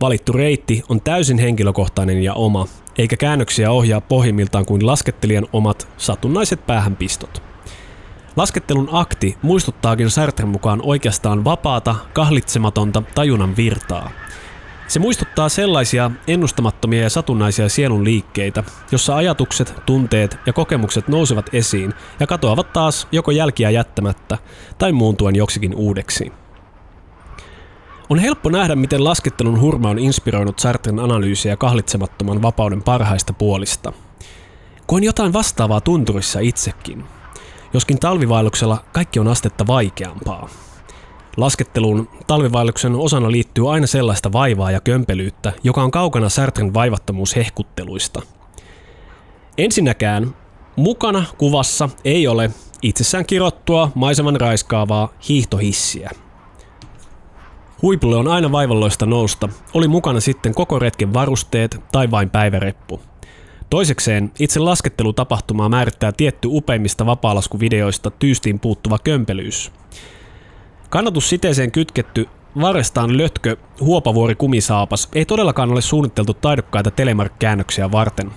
Valittu reitti on täysin henkilökohtainen ja oma, eikä käännöksiä ohjaa pohjimmiltaan kuin laskettelijan omat satunnaiset päähänpistot. Laskettelun akti muistuttaakin Sartren mukaan oikeastaan vapaata, kahlitsematonta tajunnan virtaa. Se muistuttaa sellaisia ennustamattomia ja satunnaisia sielun liikkeitä, jossa ajatukset, tunteet ja kokemukset nousevat esiin ja katoavat taas joko jälkiä jättämättä tai muuntuen joksikin uudeksi. On helppo nähdä, miten laskettelun hurma on inspiroinut Sartren analyysiä kahlitsemattoman vapauden parhaista puolista. Koin jotain vastaavaa tunturissa itsekin – joskin talvivaelluksella kaikki on astetta vaikeampaa. Lasketteluun talvivaelluksen osana liittyy aina sellaista vaivaa ja kömpelyyttä, joka on kaukana Sartren vaivattomuushehkutteluista. Ensinnäkään mukana kuvassa ei ole itsessään kirottua, maiseman raiskaavaa hiihtohissiä. Huipulle on aina vaivalloista nousta, oli mukana sitten koko retken varusteet tai vain päiväreppu – Toisekseen itse laskettelutapahtumaa määrittää tietty upeimmista vapaalaskuvideoista tyystiin puuttuva kömpelyys. Kannatus siteeseen kytketty varestaan lötkö huopavuori kumisaapas ei todellakaan ole suunniteltu taidokkaita telemark-käännöksiä varten.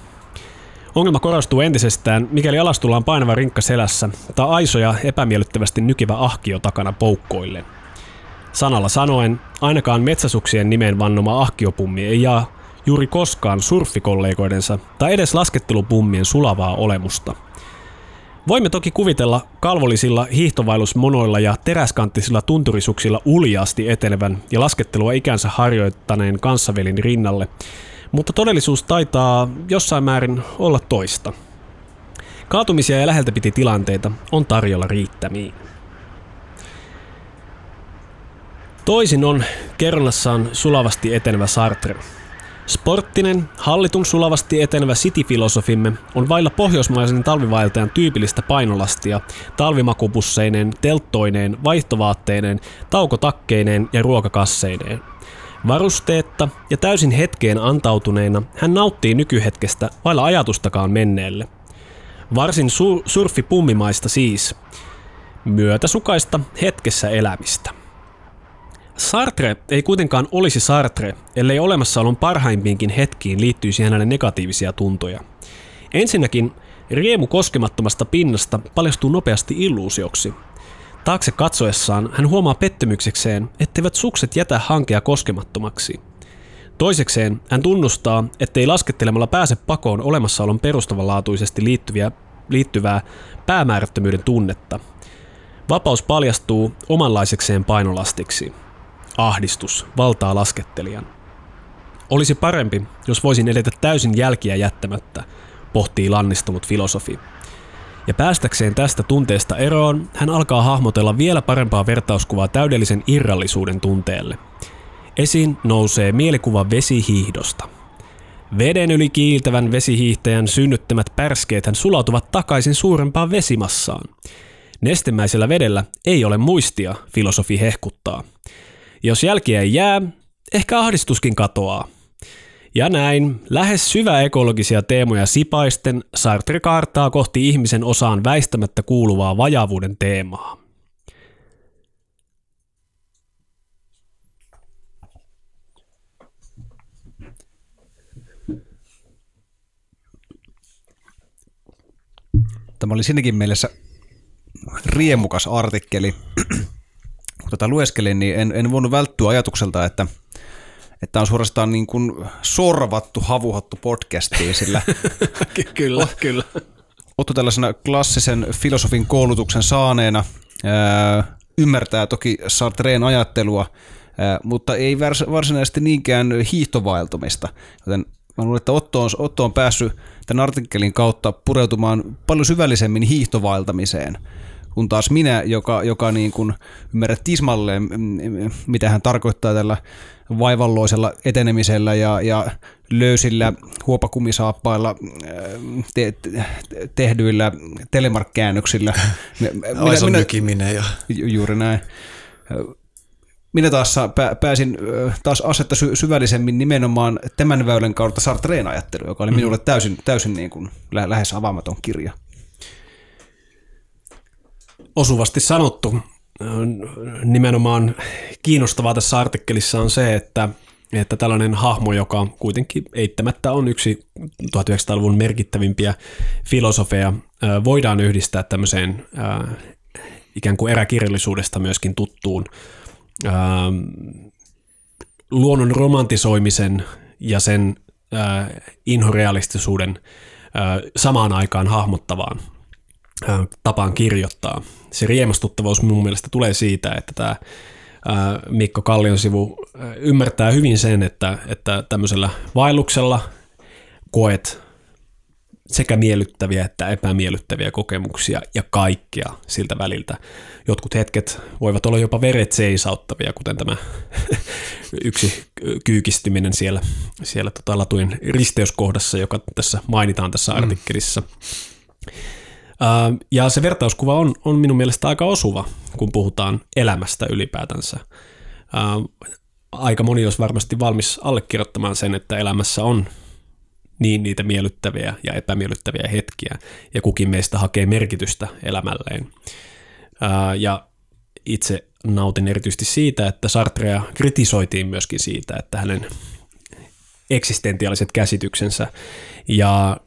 Ongelma korostuu entisestään, mikäli alastulla on painava rinkka selässä tai aisoja epämiellyttävästi nykivä ahkio takana poukkoille. Sanalla sanoen, ainakaan metsäsuksien nimeen vannoma ahkiopummi ei jaa juuri koskaan surfikollegoidensa tai edes laskettelupummien sulavaa olemusta. Voimme toki kuvitella kalvollisilla hiihtovailusmonoilla ja teräskanttisilla tunturisuksilla uljaasti etenevän ja laskettelua ikänsä harjoittaneen kanssavelin rinnalle, mutta todellisuus taitaa jossain määrin olla toista. Kaatumisia ja läheltä piti tilanteita on tarjolla riittämiin. Toisin on kerronnassaan sulavasti etenevä Sartre – Sporttinen, hallitun sulavasti etenevä cityfilosofimme on vailla pohjoismaisen talvivaeltajan tyypillistä painolastia, talvimakupusseineen, telttoineen, vaihtovaatteineen, taukotakkeineen ja ruokakasseineen. Varusteetta ja täysin hetkeen antautuneena hän nauttii nykyhetkestä vailla ajatustakaan menneelle. Varsin su- surfipummimaista siis. Myötäsukaista hetkessä elämistä. Sartre ei kuitenkaan olisi Sartre, ellei olemassaolon parhaimpiinkin hetkiin liittyisi hänelle negatiivisia tuntoja. Ensinnäkin riemu koskemattomasta pinnasta paljastuu nopeasti illuusioksi. Taakse katsoessaan hän huomaa pettymyksekseen, etteivät sukset jätä hankea koskemattomaksi. Toisekseen hän tunnustaa, ettei laskettelemalla pääse pakoon olemassaolon perustavanlaatuisesti liittyviä, liittyvää päämäärättömyyden tunnetta. Vapaus paljastuu omanlaisekseen painolastiksi. Ahdistus valtaa laskettelijan. Olisi parempi, jos voisin edetä täysin jälkiä jättämättä, pohtii lannistunut filosofi. Ja päästäkseen tästä tunteesta eroon, hän alkaa hahmotella vielä parempaa vertauskuvaa täydellisen irrallisuuden tunteelle. Esiin nousee mielikuva vesihiihdosta. Veden yli kiiltävän vesihiihtäjän synnyttämät pärskeet hän sulautuvat takaisin suurempaan vesimassaan. Nestemäisellä vedellä ei ole muistia, filosofi hehkuttaa. Jos jälkiä ei jää, ehkä ahdistuskin katoaa. Ja näin, lähes syvä ekologisia teemoja sipaisten, Sartre kaartaa kohti ihmisen osaan väistämättä kuuluvaa vajavuuden teemaa. Tämä oli siinäkin mielessä riemukas artikkeli. Kun tätä lueskelin, niin en, en voinut välttyä ajatukselta, että, että on suorastaan niin kuin sorvattu, havuhattu podcastiin, sillä kyllä, oh, kyllä. Otto tällaisena klassisen filosofin koulutuksen saaneena ää, ymmärtää toki Sartreen ajattelua, ää, mutta ei varsinaisesti niinkään hiihtovaeltumista, joten mä luulen, että Otto on, Otto on päässyt tämän artikkelin kautta pureutumaan paljon syvällisemmin hiihtovaeltamiseen, kun taas minä, joka, joka niin kuin ymmärrät tismalleen, mitä hän tarkoittaa tällä vaivalloisella etenemisellä ja, ja löysillä huopakumisaappailla te, te, tehdyillä telemarkkäännöksillä. Minä, minä, ja... Juuri näin minä taas pääsin taas asetta syvällisemmin nimenomaan tämän väylän kautta Sartreen ajattelu, joka oli minulle täysin, täysin niin kuin lähes avaamaton kirja. Osuvasti sanottu. Nimenomaan kiinnostavaa tässä artikkelissa on se, että, että tällainen hahmo, joka kuitenkin eittämättä on yksi 1900-luvun merkittävimpiä filosofeja, voidaan yhdistää tämmöiseen ikään kuin eräkirjallisuudesta myöskin tuttuun luonnon romantisoimisen ja sen inhorealistisuuden samaan aikaan hahmottavaan tapaan kirjoittaa. Se riemastuttavuus mun mielestä tulee siitä, että tämä Mikko Kallion sivu ymmärtää hyvin sen, että, että tämmöisellä vaelluksella koet sekä miellyttäviä että epämiellyttäviä kokemuksia ja kaikkea siltä väliltä. Jotkut hetket voivat olla jopa veret seisauttavia, kuten tämä yksi kyykistyminen siellä, siellä tota latujen risteyskohdassa, joka tässä mainitaan tässä mm. Ja se vertauskuva on, on minun mielestä aika osuva, kun puhutaan elämästä ylipäätänsä. Aika moni olisi varmasti valmis allekirjoittamaan sen, että elämässä on niin niitä miellyttäviä ja epämiellyttäviä hetkiä, ja kukin meistä hakee merkitystä elämälleen. Ja itse nautin erityisesti siitä, että Sartrea kritisoitiin myöskin siitä, että hänen eksistentiaaliset käsityksensä ja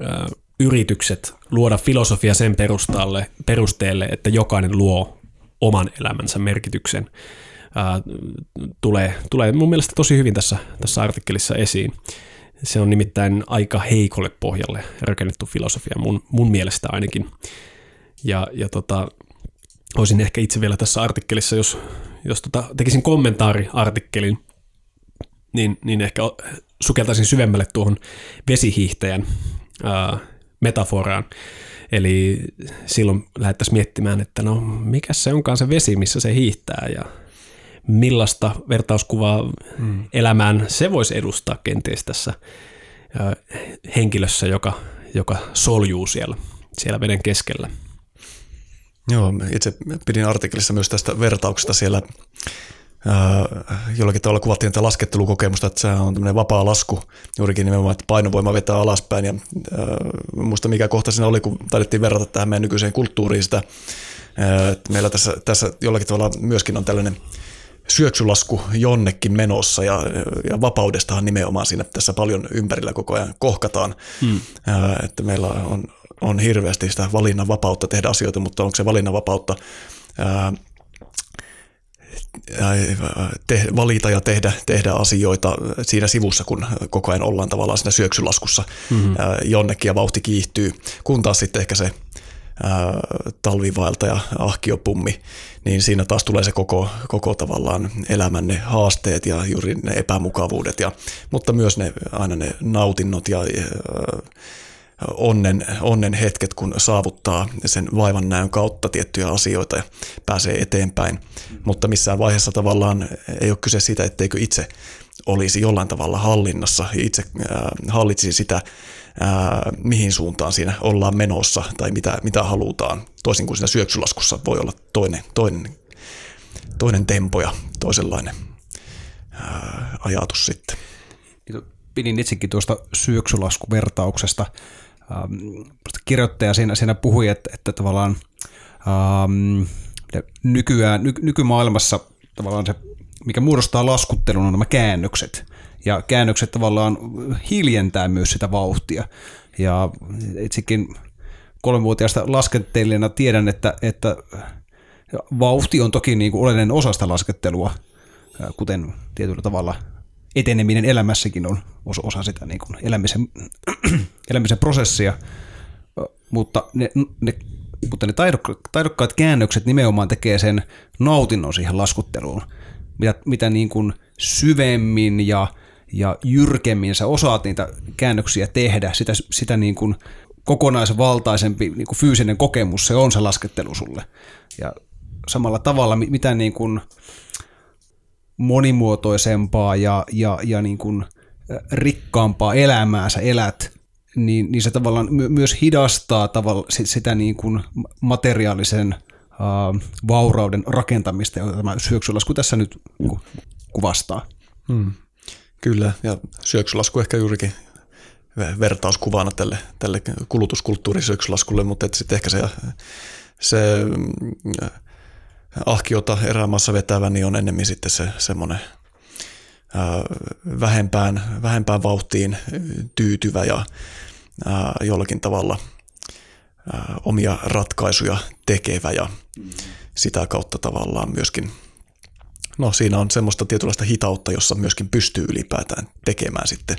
yritykset luoda filosofia sen perustalle, perusteelle, että jokainen luo oman elämänsä merkityksen, tulee, tulee mun mielestä tosi hyvin tässä, tässä artikkelissa esiin. Se on nimittäin aika heikolle pohjalle rakennettu filosofia, mun, mun mielestä ainakin. Ja, ja tota, olisin ehkä itse vielä tässä artikkelissa, jos, jos tota, tekisin kommentaariartikkelin, niin, niin ehkä sukeltaisin syvemmälle tuohon vesihiihtäjän ää, metaforaan. Eli silloin lähdettäisiin miettimään, että no mikä se onkaan se vesi, missä se hiihtää ja millaista vertauskuvaa mm. elämään se voisi edustaa kenties tässä henkilössä, joka, joka soljuu siellä, siellä veden keskellä. Joo, itse pidin artikkelissa myös tästä vertauksesta siellä jollakin tavalla kuvattiin tätä laskettelukokemusta, että se on tämmöinen vapaa lasku, juurikin nimenomaan, että painovoima vetää alaspäin. Ja muista mikä kohta siinä oli, kun taidettiin verrata tähän meidän nykyiseen kulttuuriin sitä, että meillä tässä, tässä jollakin tavalla myöskin on tällainen syöksylasku jonnekin menossa ja, ja vapaudestahan nimenomaan siinä tässä paljon ympärillä koko ajan kohkataan, hmm. että meillä on, on hirveästi sitä valinnanvapautta tehdä asioita, mutta onko se valinnanvapautta ää, te, valita ja tehdä, tehdä asioita siinä sivussa, kun koko ajan ollaan tavallaan siinä syöksylaskussa mm-hmm. jonnekin ja vauhti kiihtyy, kun taas sitten ehkä se talvivaelta ja ahkiopummi, niin siinä taas tulee se koko, koko tavallaan elämänne haasteet ja juuri ne epämukavuudet, ja, mutta myös ne, aina ne nautinnot ja onnen, onnen hetket, kun saavuttaa sen vaivan näön kautta tiettyjä asioita ja pääsee eteenpäin. Mutta missään vaiheessa tavallaan ei ole kyse siitä, etteikö itse olisi jollain tavalla hallinnassa itse äh, hallitsisi sitä, äh, mihin suuntaan siinä ollaan menossa tai mitä, mitä halutaan. Toisin kuin siinä syöksylaskussa voi olla toinen, toinen, toinen tempo ja toisenlainen äh, ajatus sitten. Pidin itsekin tuosta syöksylaskuvertauksesta. Ähm, kirjoittaja siinä, siinä puhui, että, että tavallaan ähm, nykyään, ny, nykymaailmassa tavallaan se, mikä muodostaa laskuttelun, on nämä käännökset. Ja käännökset tavallaan hiljentää myös sitä vauhtia. Ja itsekin kolmenvuotiaasta laskettelijana tiedän, että, että vauhti on toki niin kuin oleellinen osa sitä laskettelua, kuten tietyllä tavalla eteneminen elämässäkin on osa sitä niin kuin elämisen, elämisen prosessia, mutta ne, ne, mutta ne taidokkaat, käännökset nimenomaan tekee sen nautinnon siihen laskutteluun, mitä, mitä niin kuin syvemmin ja, ja jyrkemmin sä osaat niitä käännöksiä tehdä, sitä, sitä niin kuin kokonaisvaltaisempi niin kuin fyysinen kokemus se on se laskettelu sulle. Ja samalla tavalla, mitä niin kuin, monimuotoisempaa ja, ja, ja niin kuin rikkaampaa elämää sä elät, niin, niin se tavallaan my, myös hidastaa tavalla sitä niin kuin materiaalisen uh, vaurauden rakentamista, jota tämä syöksylasku tässä nyt niin kuvastaa. Hmm. Kyllä, ja syöksylasku ehkä juurikin vertauskuvana tälle, tälle kulutuskulttuurisyöksylaskulle, mutta sitten ehkä se, se ahkiota erämaassa vetävä, niin on enemmän sitten se semmoinen vähempään, vähempään vauhtiin tyytyvä ja jollakin tavalla omia ratkaisuja tekevä ja sitä kautta tavallaan myöskin no siinä on semmoista tietynlaista hitautta, jossa myöskin pystyy ylipäätään tekemään sitten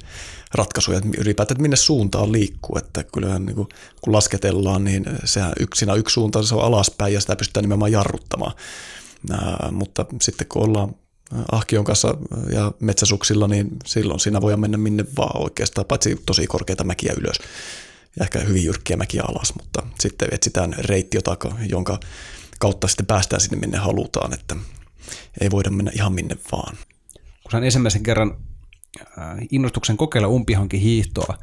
ratkaisuja, ylipäätään, että minne suuntaan liikkuu, että kyllähän niin kuin, kun lasketellaan, niin sehän yksinä yksi suunta se on alaspäin ja sitä pystytään nimenomaan jarruttamaan, Ää, mutta sitten kun ollaan ahkion kanssa ja metsäsuksilla, niin silloin siinä voi mennä minne vaan oikeastaan, paitsi tosi korkeita mäkiä ylös ja ehkä hyvin jyrkkiä mäkiä alas, mutta sitten etsitään reitti, jonka kautta sitten päästään sinne, minne halutaan, että ei voida mennä ihan minne vaan. Kun sain ensimmäisen kerran äh, innostuksen kokeilla umpihankin hiihtoa,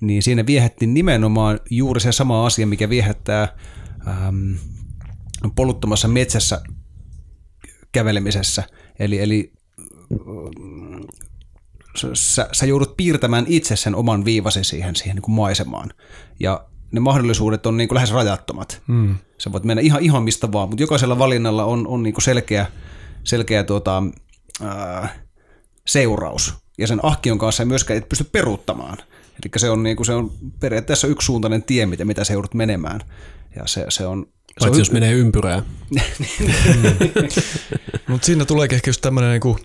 niin siinä viehätti nimenomaan juuri se sama asia, mikä viehättää ähm, poluttomassa metsässä kävelemisessä. Eli, eli äh, sä, sä joudut piirtämään itse sen oman viivasi siihen, siihen niin kuin maisemaan. Ja ne mahdollisuudet on niin kuin lähes rajattomat. Mm. Sä voit mennä ihan, ihan mistä vaan, mutta jokaisella valinnalla on, on niin kuin selkeä, selkeä tuota, ää, seuraus. Ja sen ahkion kanssa ei myöskään et pysty peruuttamaan. Eli se on, niin kuin, se on periaatteessa yksisuuntainen tie, mitä, mitä se joudut menemään. Ja se, se on, se on, jos menee ympyrää. Mutta siinä tulee ehkä just tämmöinen niinku,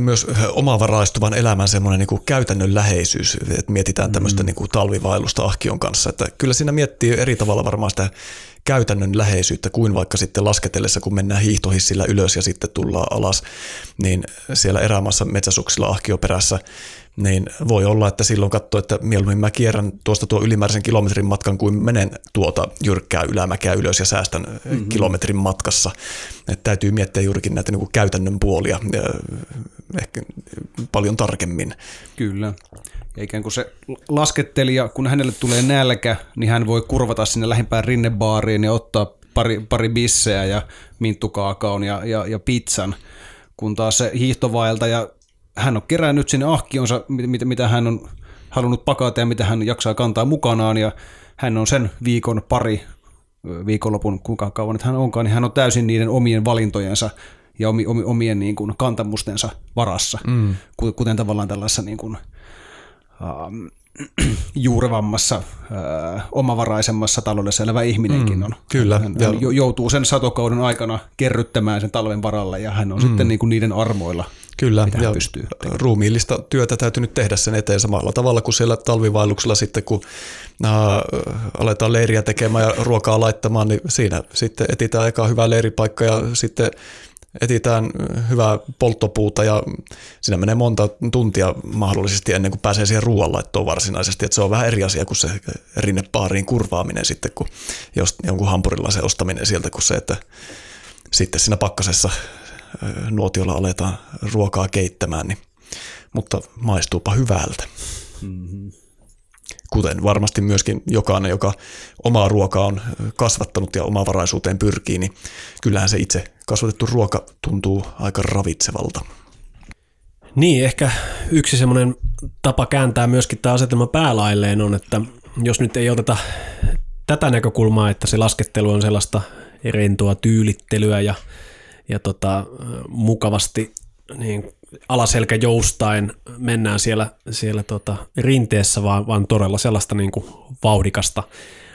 myös omavaraistuvan elämän semmoinen niin käytännön läheisyys, että mietitään tämmöistä mm. niin kuin talvivailusta ahkion kanssa. Että kyllä siinä miettii eri tavalla varmaan sitä käytännön läheisyyttä kuin vaikka sitten lasketellessa, kun mennään hiihtohissillä ylös ja sitten tullaan alas, niin siellä erämaassa metsäsuksilla ahkioperässä niin voi olla, että silloin katsoo, että mieluummin mä kierrän tuosta tuo ylimääräisen kilometrin matkan kuin menen tuota jyrkkää ylämäkeä ylös ja säästän mm-hmm. kilometrin matkassa. Että täytyy miettiä juurikin näitä niin kuin käytännön puolia ehkä paljon tarkemmin. Kyllä. Ja ikään kuin se laskettelija, kun hänelle tulee nälkä, niin hän voi kurvata sinne lähimpään rinnebaariin ja ottaa pari, pari bisseä ja minttukaakaon ja, ja, ja pizzan kun taas se hiihtovaeltaja, hän on kerännyt sinne ahkionsa, mitä, mitä hän on halunnut pakata ja mitä hän jaksaa kantaa mukanaan ja hän on sen viikon pari viikonlopun, kuinka kauan nyt hän onkaan, niin hän on täysin niiden omien valintojensa ja omien niin kuin, kantamustensa varassa, mm. kuten tavallaan tällaisessa niin kuin, um, juurevammassa, äh, omavaraisemmassa taloudessa elävä ihminenkin mm, on. Kyllä. Hän, hän joutuu sen satokauden aikana kerryttämään sen talven varalle ja hän on mm. sitten niin kuin niiden armoilla, Kyllä, mitä ja pystyy tekemään. ruumiillista työtä täytyy nyt tehdä sen eteen samalla tavalla kuin siellä talvivailuksella sitten, kun äh, aletaan leiriä tekemään ja ruokaa laittamaan, niin siinä sitten etitään eka hyvä leiripaikka ja sitten etitään hyvää polttopuuta ja siinä menee monta tuntia mahdollisesti ennen kuin pääsee siihen ruoanlaittoon varsinaisesti. Että se on vähän eri asia kuin se rinnepaariin kurvaaminen sitten, kun jos jonkun hampurilla se ostaminen sieltä, kuin se, että sitten siinä pakkasessa nuotiolla aletaan ruokaa keittämään, niin, mutta maistuupa hyvältä. Mm-hmm kuten varmasti myöskin jokainen, joka omaa ruokaa on kasvattanut ja omavaraisuuteen pyrkii, niin kyllähän se itse kasvatettu ruoka tuntuu aika ravitsevalta. Niin, ehkä yksi semmoinen tapa kääntää myöskin tämä asetelma päälailleen on, että jos nyt ei oteta tätä näkökulmaa, että se laskettelu on sellaista rentoa tyylittelyä ja, ja tota, mukavasti niin alaselkä joustain mennään siellä, siellä tota rinteessä, vaan, vaan todella sellaista niin kuin vauhdikasta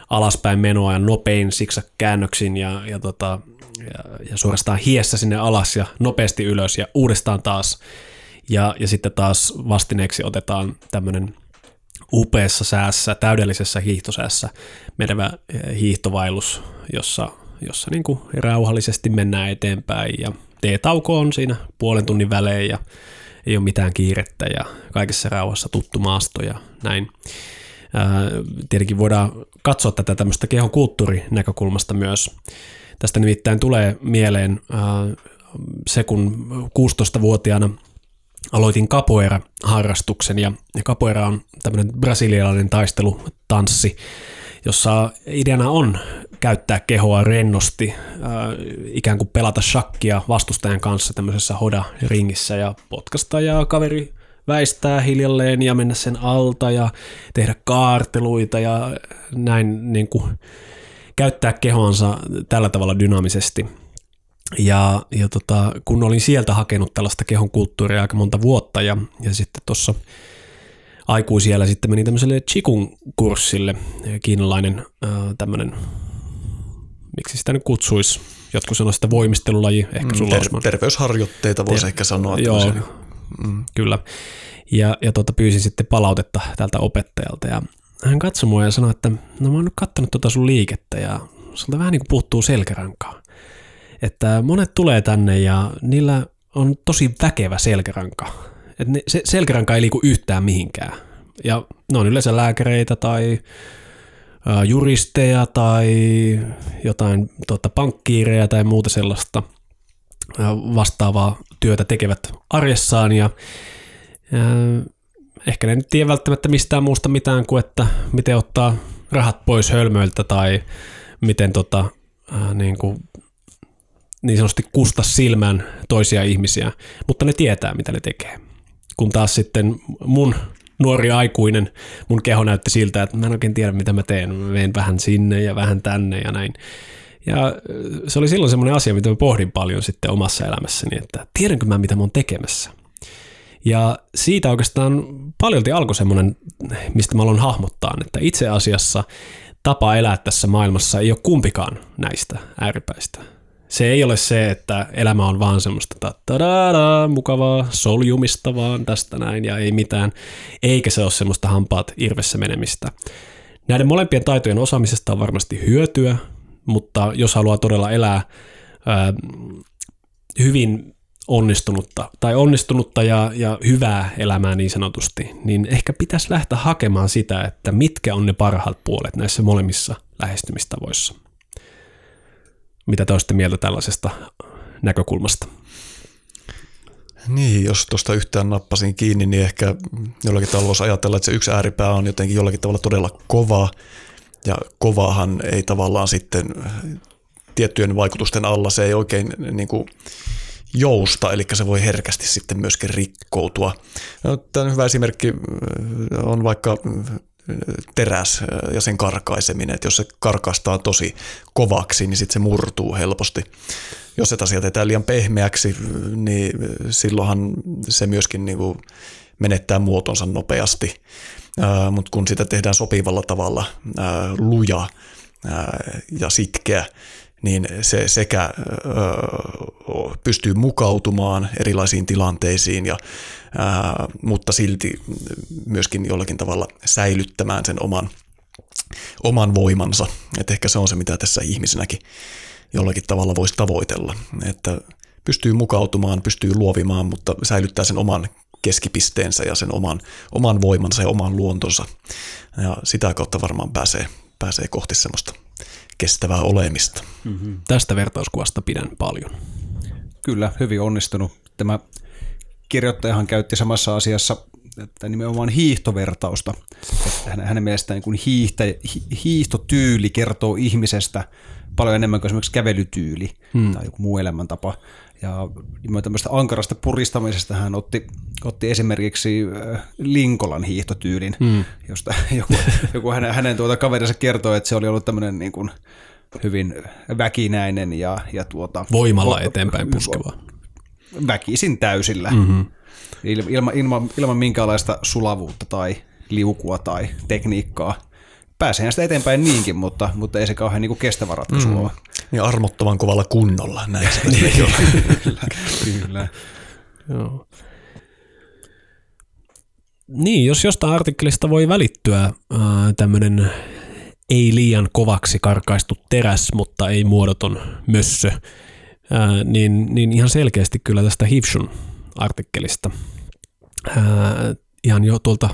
alaspäin menoa ja nopein siksa käännöksin ja, ja, tota, ja, ja suorastaan hiessä sinne alas ja nopeasti ylös ja uudestaan taas. Ja, ja sitten taas vastineeksi otetaan tämmöinen upeassa säässä, täydellisessä hiihtosäässä menevä hiihtovailus, jossa, jossa niin kuin rauhallisesti mennään eteenpäin ja T-tauko on siinä puolen tunnin välein ja ei ole mitään kiirettä ja kaikessa rauhassa tuttu maasto ja näin. Tietenkin voidaan katsoa tätä tämmöistä kehon kulttuurinäkökulmasta myös. Tästä nimittäin tulee mieleen se, kun 16-vuotiaana aloitin capoeira-harrastuksen ja capoeira on tämmöinen brasilialainen taistelutanssi, jossa ideana on käyttää kehoa rennosti, äh, ikään kuin pelata shakkia vastustajan kanssa tämmöisessä hoda-ringissä ja potkasta ja kaveri väistää hiljalleen ja mennä sen alta ja tehdä kaarteluita ja näin niin kuin käyttää kehonsa tällä tavalla dynaamisesti. Ja, ja tota, kun olin sieltä hakenut tällaista kehon kulttuuria aika monta vuotta ja, ja sitten tuossa aikuisiellä sitten meni tämmöiselle Chikun kurssille, kiinalainen äh, tämmöinen miksi sitä nyt kutsuisi, jotkut sanoisivat sitä voimistelulaji, ehkä mm, sulla ter- Terveysharjoitteita voisi Ter- ehkä sanoa. Joo, mm. kyllä. Ja, ja tuota, pyysin sitten palautetta tältä opettajalta ja hän katsoi mua ja sanoi, että no mä oon nyt katsonut tuota sun liikettä ja sulta vähän niin kuin puuttuu selkärankaa. Että monet tulee tänne ja niillä on tosi väkevä selkäranka. Että ne, se selkäranka ei liiku yhtään mihinkään. Ja ne on yleensä lääkäreitä tai juristeja tai jotain tota, pankkiireja tai muuta sellaista vastaavaa työtä tekevät arjessaan ja, ehkä ne nyt tiedä välttämättä mistään muusta mitään kuin, että miten ottaa rahat pois hölmöiltä tai miten tota, ää, niin, kuin, niin sanotusti kusta silmään toisia ihmisiä, mutta ne tietää, mitä ne tekee. Kun taas sitten mun nuori aikuinen, mun keho näytti siltä, että mä en oikein tiedä, mitä mä teen. Mä menen vähän sinne ja vähän tänne ja näin. Ja se oli silloin semmoinen asia, mitä mä pohdin paljon sitten omassa elämässäni, että tiedänkö mä, mitä mä oon tekemässä. Ja siitä oikeastaan paljolti alkoi semmoinen, mistä mä aloin hahmottaa, että itse asiassa tapa elää tässä maailmassa ei ole kumpikaan näistä ääripäistä se ei ole se, että elämä on vaan semmoista ta mukavaa soljumista vaan tästä näin ja ei mitään, eikä se ole semmoista hampaat irvessä menemistä. Näiden molempien taitojen osaamisesta on varmasti hyötyä, mutta jos haluaa todella elää ää, hyvin onnistunutta tai onnistunutta ja, ja hyvää elämää niin sanotusti, niin ehkä pitäisi lähteä hakemaan sitä, että mitkä on ne parhaat puolet näissä molemmissa lähestymistavoissa. Mitä te olisitte mieltä tällaisesta näkökulmasta? Niin, jos tuosta yhtään nappasin kiinni, niin ehkä jollakin tavalla voisi ajatella, että se yksi ääripää on jotenkin jollakin tavalla todella kova, ja kovahan ei tavallaan sitten tiettyjen vaikutusten alla, se ei oikein niin kuin jousta, eli se voi herkästi sitten myöskin rikkoutua. No, Tämä hyvä esimerkki on vaikka teräs ja sen karkaiseminen, että jos se karkastaa tosi kovaksi, niin sitten se murtuu helposti. Jos se asiat jätetään liian pehmeäksi, niin silloinhan se myöskin niin kuin menettää muotonsa nopeasti. Mutta kun sitä tehdään sopivalla tavalla ää, luja ja sitkeä, niin se sekä pystyy mukautumaan erilaisiin tilanteisiin, ja, ää, mutta silti myöskin jollakin tavalla säilyttämään sen oman, oman voimansa. Et ehkä se on se, mitä tässä ihmisenäkin jollakin tavalla voisi tavoitella, että pystyy mukautumaan, pystyy luovimaan, mutta säilyttää sen oman keskipisteensä ja sen oman, oman voimansa ja oman luontonsa. Ja sitä kautta varmaan pääsee, pääsee kohti semmoista kestävää olemista. Mm-hmm. Tästä vertauskuvasta pidän paljon. Kyllä, hyvin onnistunut. Tämä kirjoittajahan käytti samassa asiassa että nimenomaan hiihtovertausta. Että hänen mielestään niin kuin hiihtä, hiihtotyyli kertoo ihmisestä paljon enemmän kuin esimerkiksi kävelytyyli hmm. tai joku muu elämäntapa. Ja tämmöistä ankarasta puristamisesta hän otti, otti esimerkiksi äh, Linkolan hiihtotyylin, hmm. josta joku, joku hänen, hänen tuota kaverinsa kertoi, että se oli ollut tämmöinen niin kuin hyvin väkinäinen ja, ja tuota, voimalla vo, eteenpäin puskeva. Väkisin täysillä. Mm-hmm. Ilma, ilma, ilman minkäänlaista sulavuutta tai liukua tai tekniikkaa pääsehän sitä eteenpäin niinkin, mutta, mutta ei se kauhean niin kestävä ratkaisu mm. ole. Niin armottoman kovalla kunnolla, näin se kyllä, kyllä. Joo. Niin, jos jostain artikkelista voi välittyä äh, tämmöinen ei liian kovaksi karkaistu teräs, mutta ei muodoton mössö, ää, niin, niin ihan selkeästi kyllä tästä Hivshun artikkelista ää, ihan jo tuolta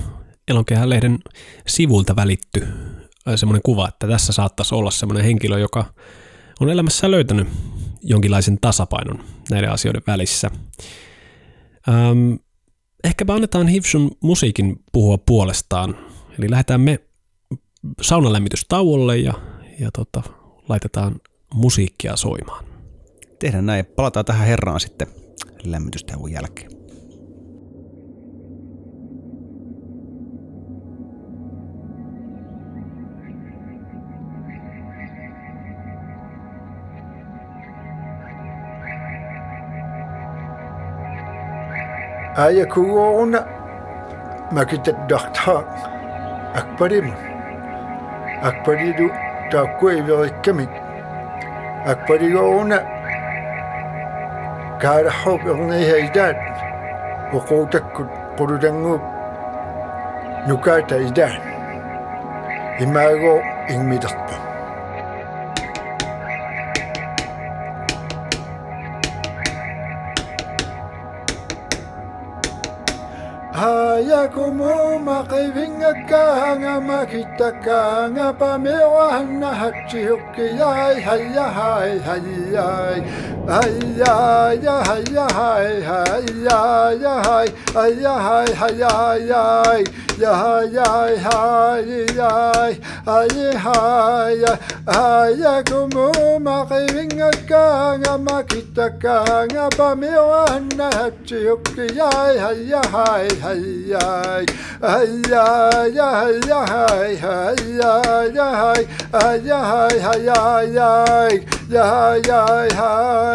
Elonkehän-lehden sivuilta välitty semmoinen kuva, että tässä saattaisi olla semmoinen henkilö, joka on elämässä löytänyt jonkinlaisen tasapainon näiden asioiden välissä. Ähm, ehkäpä annetaan Hivshun musiikin puhua puolestaan. Eli lähdetään me saunalämmitys tauolle ja, ja tota, laitetaan musiikkia soimaan. Tehdään näin. Palataan tähän herraan sitten lämmitystauon jälkeen. Aia kuorna, makitet darta, akpadim. Akpadidu takku everikkami. Akpadigorna, kaadahop irni heidat, uqutakkut qududangup, nukata idan. Imago ingmidarpa. Kaya kumumaki vingak nga makita ka nga pamewahan na hatsihok kiyay hayay hayay Hiya ya hiya hi hiya ya hi hiya hi hiya ya ya ya hi ya hi hi ya hiya kumu maqing ka nga makita ka nga pamiwan na chiyuk ya hiya hi hiya hiya ya hiya hi hiya ya hi hiya hi hiya ya ya ya hi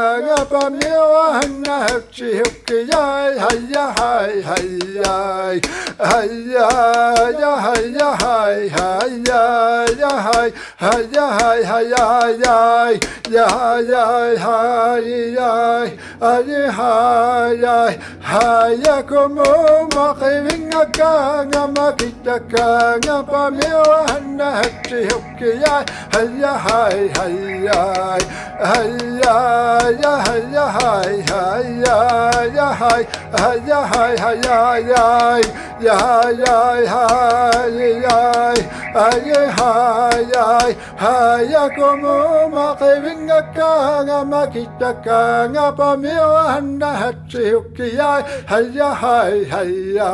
يا بامي وهنا هبشي هبكي ياي هيا هاي هيا هيا يا هيا هاي هيا يا هاي هيا هاي هيا ياي يا هاي هاي ياي أري هاي هاي كمو مقيمين كانا مكيتا كانا بامي وهنا هبشي هبكي ياي هيا هاي هيا هيا Haya como makivinga kanga makita kanga pamiwa handa hatsi hukiyai Haya hai haya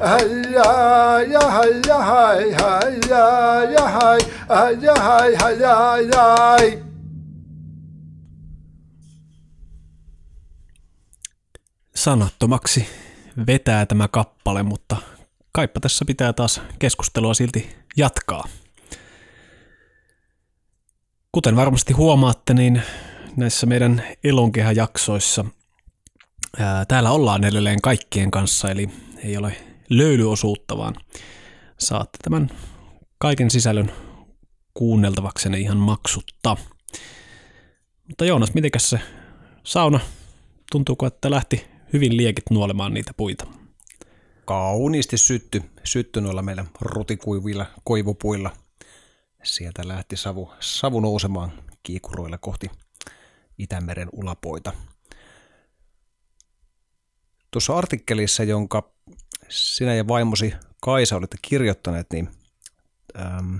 haya haya haya haya haya haya haya haya hi sanattomaksi vetää tämä kappale, mutta kaippa tässä pitää taas keskustelua silti jatkaa. Kuten varmasti huomaatte, niin näissä meidän elonkehäjaksoissa ää, täällä ollaan edelleen kaikkien kanssa, eli ei ole löylyosuutta, vaan saatte tämän kaiken sisällön kuunneltavaksenne ihan maksutta. Mutta Joonas, mitenkäs se sauna? Tuntuuko, että lähti hyvin liekit nuolemaan niitä puita? Kauniisti sytty, sytty noilla meillä rutikuivilla koivupuilla. Sieltä lähti savu, savu nousemaan kiikuroilla kohti Itämeren ulapoita. Tuossa artikkelissa, jonka sinä ja vaimosi Kaisa olette kirjoittaneet, niin ähm,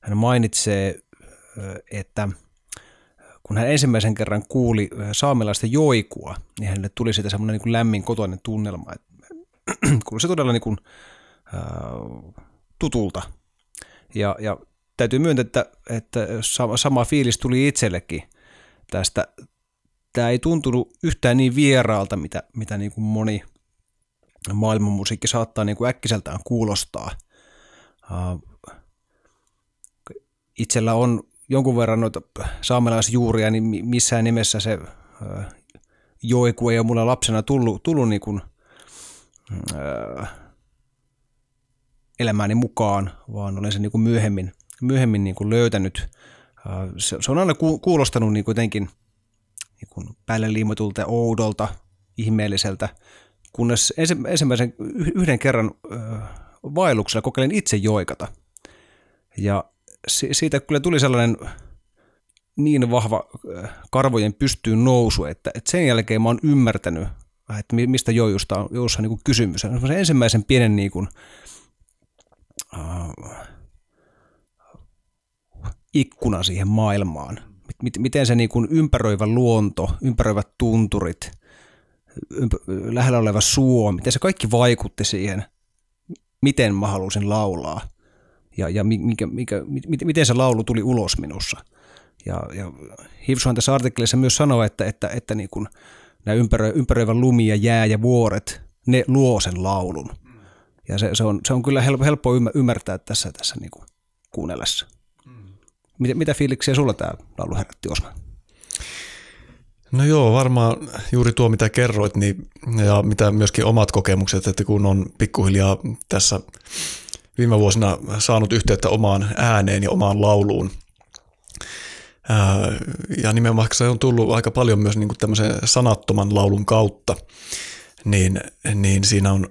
hän mainitsee, että kun hän ensimmäisen kerran kuuli saamelaista joikua, niin hänelle tuli siitä semmoinen niin lämmin kotoinen tunnelma. Kuului se todella niin kuin, äh, tutulta. Ja, ja täytyy myöntää, että, että sama fiilis tuli itsellekin tästä. Tämä ei tuntunut yhtään niin vieraalta, mitä, mitä niin kuin moni maailmanmusiikki saattaa niin kuin äkkiseltään kuulostaa. Itsellä on jonkun verran noita saamelaisjuuria, niin missään nimessä se joiku ei ole mulla lapsena tullut, tullut niin kuin, elämääni mukaan, vaan olen sen niin kuin myöhemmin, myöhemmin niin kuin löytänyt. Se, on aina kuulostanut niin jotenkin niin kuin päälle liimatulta oudolta, ihmeelliseltä, kunnes ensimmäisen yhden kerran vaelluksella kokeilin itse joikata. Ja siitä kyllä tuli sellainen niin vahva karvojen pystyyn nousu, että, että sen jälkeen mä oon ymmärtänyt, että mistä joijusta on, on niin kysymys. Se ensimmäisen pienen niin kuin, äh, ikkuna siihen maailmaan. Miten se niin kuin ympäröivä luonto, ympäröivät tunturit, lähellä oleva suo, miten se kaikki vaikutti siihen, miten mä halusin laulaa ja, ja mikä, mikä, miten se laulu tuli ulos minussa. Ja, ja Hivsuhan tässä artikkelissa myös sanoo, että, että, että niin kuin nämä ympäröi, ympäröivä lumi ja jää ja vuoret, ne luo sen laulun. Ja se, se, on, se on kyllä helppo, helppo ymmärtää tässä, tässä niin kuin kuunnellessa. Mitä, mitä fiiliksiä sulla tämä laulu herätti, Osman? No joo, varmaan juuri tuo mitä kerroit niin, ja mitä myöskin omat kokemukset, että kun on pikkuhiljaa tässä viime vuosina saanut yhteyttä omaan ääneen ja omaan lauluun. Ja nimenomaan se on tullut aika paljon myös niin kuin tämmöisen sanattoman laulun kautta, niin, niin siinä on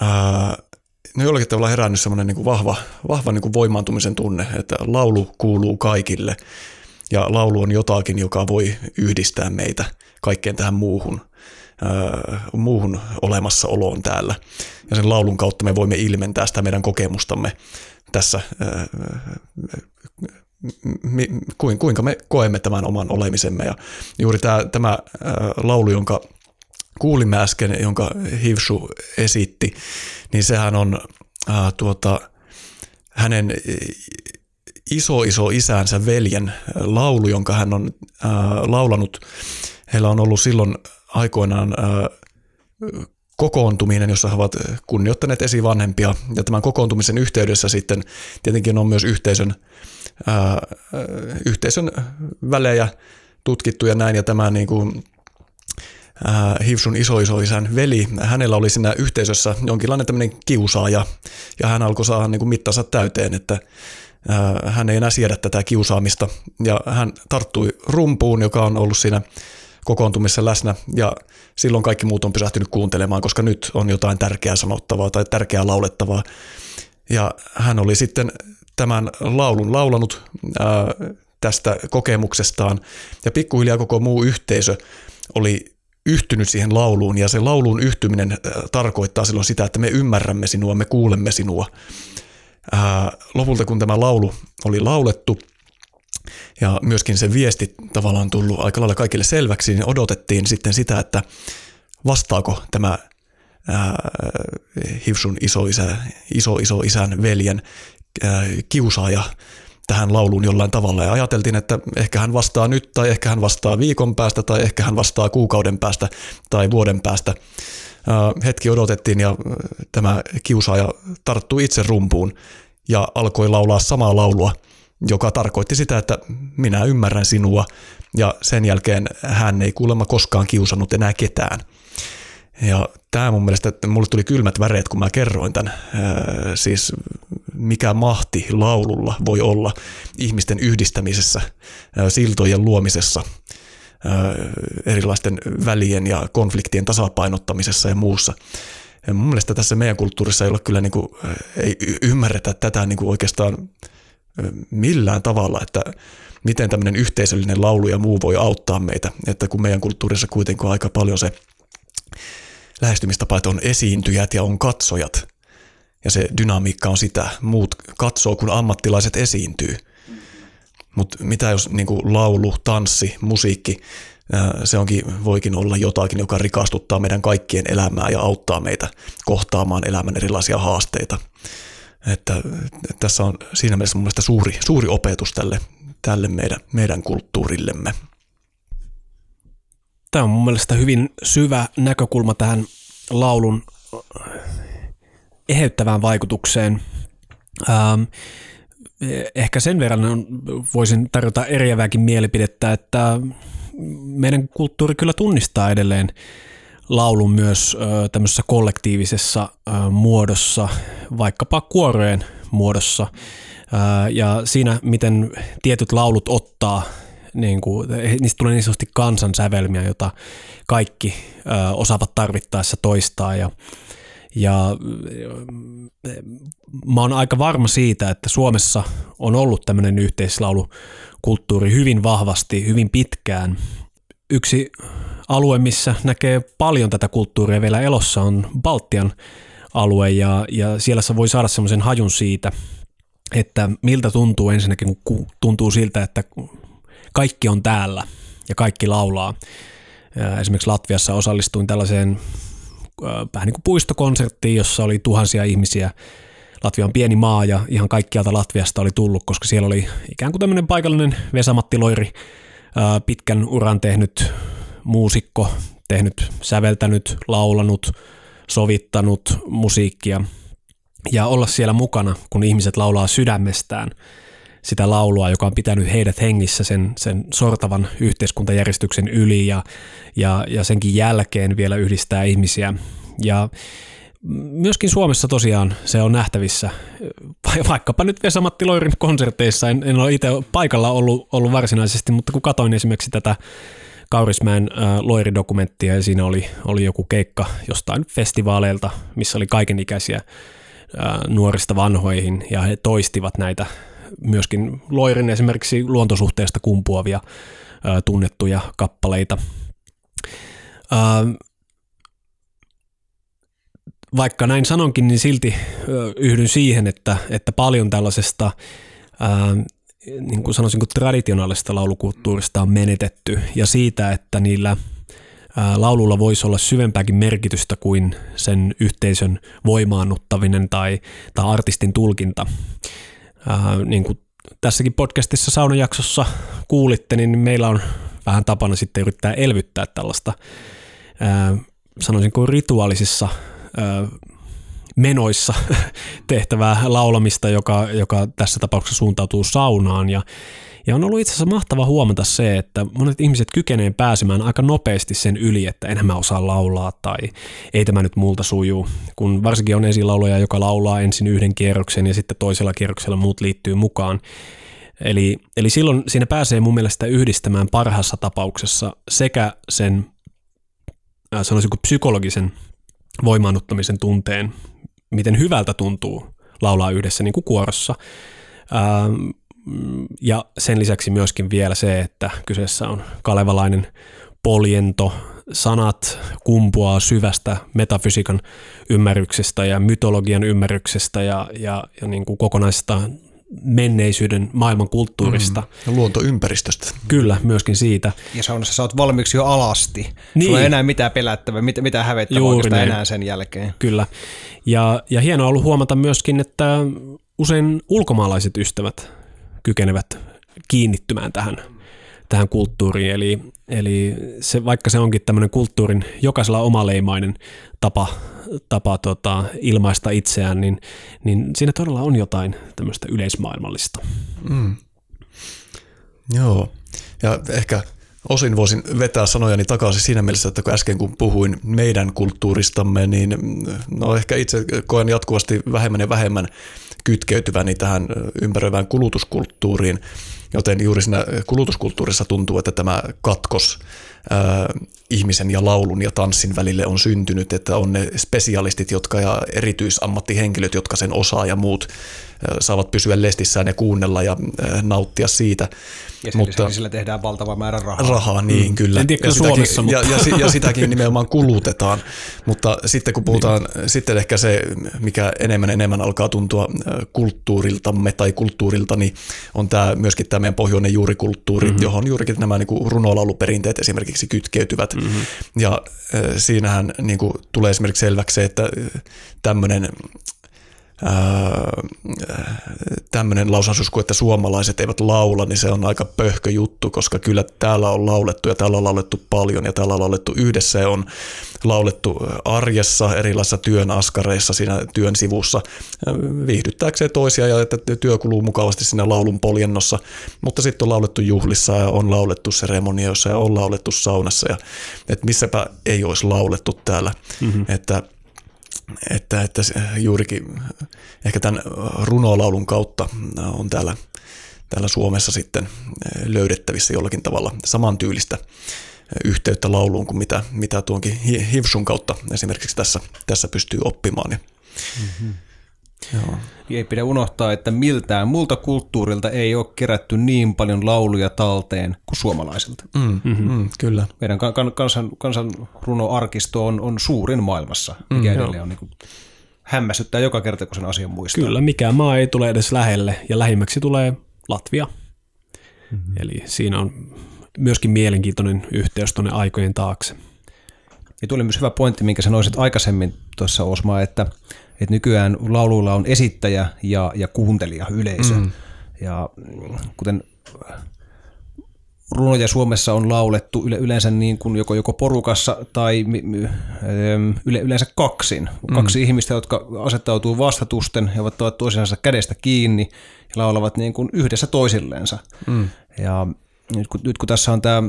ää, no jollakin tavalla herännyt semmoinen niin kuin vahva, vahva niin kuin voimaantumisen tunne, että laulu kuuluu kaikille ja laulu on jotakin, joka voi yhdistää meitä kaikkeen tähän muuhun – muuhun olemassaoloon täällä. Ja sen laulun kautta me voimme ilmentää sitä meidän kokemustamme tässä, kuinka me koemme tämän oman olemisemme. Ja juuri tämä, tämä laulu, jonka kuulimme äsken, jonka Hivsu esitti, niin sehän on äh, tuota, hänen iso iso isänsä veljen laulu, jonka hän on äh, laulanut. Heillä on ollut silloin aikoinaan kokoontuminen, jossa he ovat kunnioittaneet esivanhempia. Ja tämän kokoontumisen yhteydessä sitten tietenkin on myös yhteisön, ää, yhteisön välejä tutkittu ja näin. Ja tämä niin kuin, ää, Hivsun isoisoisän veli, hänellä oli siinä yhteisössä jonkinlainen tämmöinen kiusaaja. Ja hän alkoi saada niin kuin mittansa täyteen, että hän ei enää siedä tätä kiusaamista. Ja hän tarttui rumpuun, joka on ollut siinä kokoontumissa läsnä ja silloin kaikki muut on pysähtynyt kuuntelemaan, koska nyt on jotain tärkeää sanottavaa tai tärkeää laulettavaa. Ja hän oli sitten tämän laulun laulanut ää, tästä kokemuksestaan ja pikkuhiljaa koko muu yhteisö oli yhtynyt siihen lauluun ja se lauluun yhtyminen tarkoittaa silloin sitä, että me ymmärrämme sinua, me kuulemme sinua. Ää, lopulta kun tämä laulu oli laulettu ja myöskin se viesti tavallaan tullut aika lailla kaikille selväksi, niin odotettiin sitten sitä, että vastaako tämä ää, Hivsun isoisä, iso iso isän veljen ää, kiusaaja tähän lauluun jollain tavalla ja ajateltiin, että ehkä hän vastaa nyt tai ehkä hän vastaa viikon päästä tai ehkä hän vastaa kuukauden päästä tai vuoden päästä. Hetki odotettiin ja tämä kiusaaja tarttui itse rumpuun ja alkoi laulaa samaa laulua, joka tarkoitti sitä, että minä ymmärrän sinua ja sen jälkeen hän ei kuulemma koskaan kiusannut enää ketään. Ja tämä mun mielestä, että mulle tuli kylmät väreet, kun mä kerroin tämän. siis mikä mahti laululla voi olla ihmisten yhdistämisessä, siltojen luomisessa, erilaisten välien ja konfliktien tasapainottamisessa ja muussa. Ja mun mielestä tässä meidän kulttuurissa ei ole kyllä niin kuin, ei ymmärretä tätä niin kuin oikeastaan millään tavalla, että miten tämmöinen yhteisöllinen laulu ja muu voi auttaa meitä, että kun meidän kulttuurissa kuitenkin on aika paljon se lähestymistapa, että on esiintyjät ja on katsojat. Ja se dynamiikka on sitä. Muut katsoo, kun ammattilaiset esiintyy. Mutta mitä jos niin kuin laulu, tanssi, musiikki, se onkin, voikin olla jotakin, joka rikastuttaa meidän kaikkien elämää ja auttaa meitä kohtaamaan elämän erilaisia haasteita. Että tässä on siinä mielessä mun suuri, suuri opetus tälle, tälle meidän, meidän kulttuurillemme. Tämä on mun mielestä hyvin syvä näkökulma tähän laulun eheyttävään vaikutukseen. Ähm, ehkä sen verran voisin tarjota eriävääkin mielipidettä, että meidän kulttuuri kyllä tunnistaa edelleen laulun myös tämmöisessä kollektiivisessa muodossa, vaikkapa kuorojen muodossa. Ja siinä, miten tietyt laulut ottaa niin kuin, niistä tulee niin sanotusti kansansävelmiä, jota kaikki osaavat tarvittaessa toistaa ja, ja mä oon aika varma siitä, että Suomessa on ollut tämmöinen yhteislaulukulttuuri hyvin vahvasti, hyvin pitkään. Yksi alue, missä näkee paljon tätä kulttuuria vielä elossa on Baltian alue ja, ja siellä se voi saada semmoisen hajun siitä, että miltä tuntuu ensinnäkin, kun tuntuu siltä, että kaikki on täällä ja kaikki laulaa. Esimerkiksi Latviassa osallistuin tällaiseen vähän niin kuin puistokonserttiin, jossa oli tuhansia ihmisiä. Latvia on pieni maa ja ihan kaikkialta Latviasta oli tullut, koska siellä oli ikään kuin tämmöinen paikallinen Vesamatti Loiri, pitkän uran tehnyt muusikko, tehnyt, säveltänyt, laulanut, sovittanut musiikkia. Ja olla siellä mukana, kun ihmiset laulaa sydämestään – sitä laulua, joka on pitänyt heidät hengissä sen, sen sortavan yhteiskuntajärjestyksen yli ja, ja, ja senkin jälkeen vielä yhdistää ihmisiä. Ja myöskin Suomessa tosiaan se on nähtävissä, vaikkapa nyt Vesa-Matti Loirin konserteissa, en, en ole itse paikalla ollut, ollut varsinaisesti, mutta kun katoin esimerkiksi tätä Kaurismäen äh, Loiri-dokumenttia ja siinä oli, oli joku keikka jostain festivaaleilta, missä oli kaikenikäisiä äh, nuorista vanhoihin ja he toistivat näitä myöskin Loirin esimerkiksi luontosuhteesta kumpuavia ää, tunnettuja kappaleita. Ää, vaikka näin sanonkin, niin silti yhdyn siihen, että, että paljon tällaisesta ää, niin kuin sanoisin, kuin traditionaalista laulukulttuurista on menetetty ja siitä, että niillä laululla voisi olla syvempääkin merkitystä kuin sen yhteisön voimaannuttaminen tai, tai artistin tulkinta. Äh, niin kuin tässäkin podcastissa saunajaksossa kuulitte, niin meillä on vähän tapana sitten yrittää elvyttää tällaista, äh, sanoisinko rituaalisissa menoissa tehtävää laulamista, joka, joka tässä tapauksessa suuntautuu saunaan ja ja on ollut itse asiassa mahtava huomata se, että monet ihmiset kykenee pääsemään aika nopeasti sen yli, että enhän mä osaa laulaa tai ei tämä nyt multa sujuu. Kun varsinkin on esilauluja, joka laulaa ensin yhden kierroksen ja sitten toisella kierroksella muut liittyy mukaan, Eli, eli silloin siinä pääsee mun mielestä yhdistämään parhaassa tapauksessa sekä sen äh, sanoisinko psykologisen voimaannuttamisen tunteen, miten hyvältä tuntuu laulaa yhdessä niin kuin kuorossa. Ähm, ja sen lisäksi myöskin vielä se, että kyseessä on kalevalainen poljento, sanat kumpuaa syvästä metafysiikan ymmärryksestä ja mytologian ymmärryksestä ja, ja, ja niin kuin kokonaisesta menneisyyden maailman kulttuurista. Mm, ja luontoympäristöstä. Kyllä, myöskin siitä. Ja saunassa sä oot valmiiksi jo alasti. Niin. Sulla ei enää mitään pelättävää, mitä, mitä hävettävää oikeastaan enää sen jälkeen. Kyllä. Ja, ja hienoa ollut huomata myöskin, että usein ulkomaalaiset ystävät kykenevät kiinnittymään tähän, tähän kulttuuriin. Eli, eli se, vaikka se onkin tämmöinen kulttuurin jokaisella omaleimainen tapa, tapa tota, ilmaista itseään, niin, niin siinä todella on jotain tämmöistä yleismaailmallista. Mm. Joo, ja ehkä osin voisin vetää sanojani takaisin siinä mielessä, että kun äsken kun puhuin meidän kulttuuristamme, niin no ehkä itse koen jatkuvasti vähemmän ja vähemmän kytkeytyväni tähän ympäröivään kulutuskulttuuriin, joten juuri siinä kulutuskulttuurissa tuntuu, että tämä katkos ihmisen ja laulun ja tanssin välille on syntynyt, että on ne spesialistit jotka ja erityisammattihenkilöt, jotka sen osaa ja muut saavat pysyä lestissään ja kuunnella ja nauttia siitä. Ja mutta, sillä tehdään valtava määrä rahaa. Rahaa, niin mm. kyllä. En tiedä, ja, sitäkin, Suomessa, mutta... ja, ja, ja sitäkin nimenomaan kulutetaan. Mutta sitten kun puhutaan, niin. sitten ehkä se, mikä enemmän enemmän alkaa tuntua kulttuuriltamme tai kulttuurilta, niin on tämä myöskin tämä meidän pohjoinen juurikulttuuri, mm-hmm. johon juurikin nämä niin runolauluperinteet esimerkiksi kytkeytyvät. Mm-hmm. Ja siinähän niin kuin, tulee esimerkiksi selväksi se, että tämmöinen tämmöinen lausansusku, että suomalaiset eivät laula, niin se on aika pöhkö juttu, koska kyllä täällä on laulettu ja täällä on laulettu paljon ja täällä on laulettu yhdessä ja on laulettu arjessa, erilaisissa työn askareissa siinä työn sivussa viihdyttääkseen toisia ja että työ kuluu mukavasti siinä laulun poljennossa, mutta sitten on laulettu juhlissa ja on laulettu seremonioissa ja on laulettu saunassa ja että missäpä ei olisi laulettu täällä, mm-hmm. että että, että juurikin ehkä tämän runolaulun kautta on täällä, täällä Suomessa sitten löydettävissä jollakin tavalla samantyylistä yhteyttä lauluun kuin mitä, mitä tuonkin Hivsun kautta esimerkiksi tässä, tässä pystyy oppimaan. mm-hmm. Joo. Ei pidä unohtaa, että miltään muulta kulttuurilta ei ole kerätty niin paljon lauluja talteen kuin suomalaisilta. Mm, mm-hmm. mm, kyllä. Meidän kan, kansan, kansan runoarkisto on, on suurin maailmassa, mikä mm, edelleen on niin kuin, hämmästyttää joka kerta, kun sen asian muistaa. Kyllä, mikä maa ei tule edes lähelle, ja lähimmäksi tulee Latvia. Mm-hmm. Eli siinä on myöskin mielenkiintoinen yhteys tuonne aikojen taakse. Ja tuli myös hyvä pointti, minkä sanoisit aikaisemmin tuossa Osma, että – että nykyään lauluilla on esittäjä ja, ja kuuntelija, yleisö. Mm. Ja kuten runoja Suomessa on laulettu yle, yleensä niin kuin joko, joko porukassa tai yle, yleensä kaksin. Kaksi mm. ihmistä, jotka asettautuu vastatusten ja ovat toisensa kädestä kiinni ja laulavat niin kuin yhdessä toisilleensa. Mm. Ja nyt kun, nyt kun tässä on tämä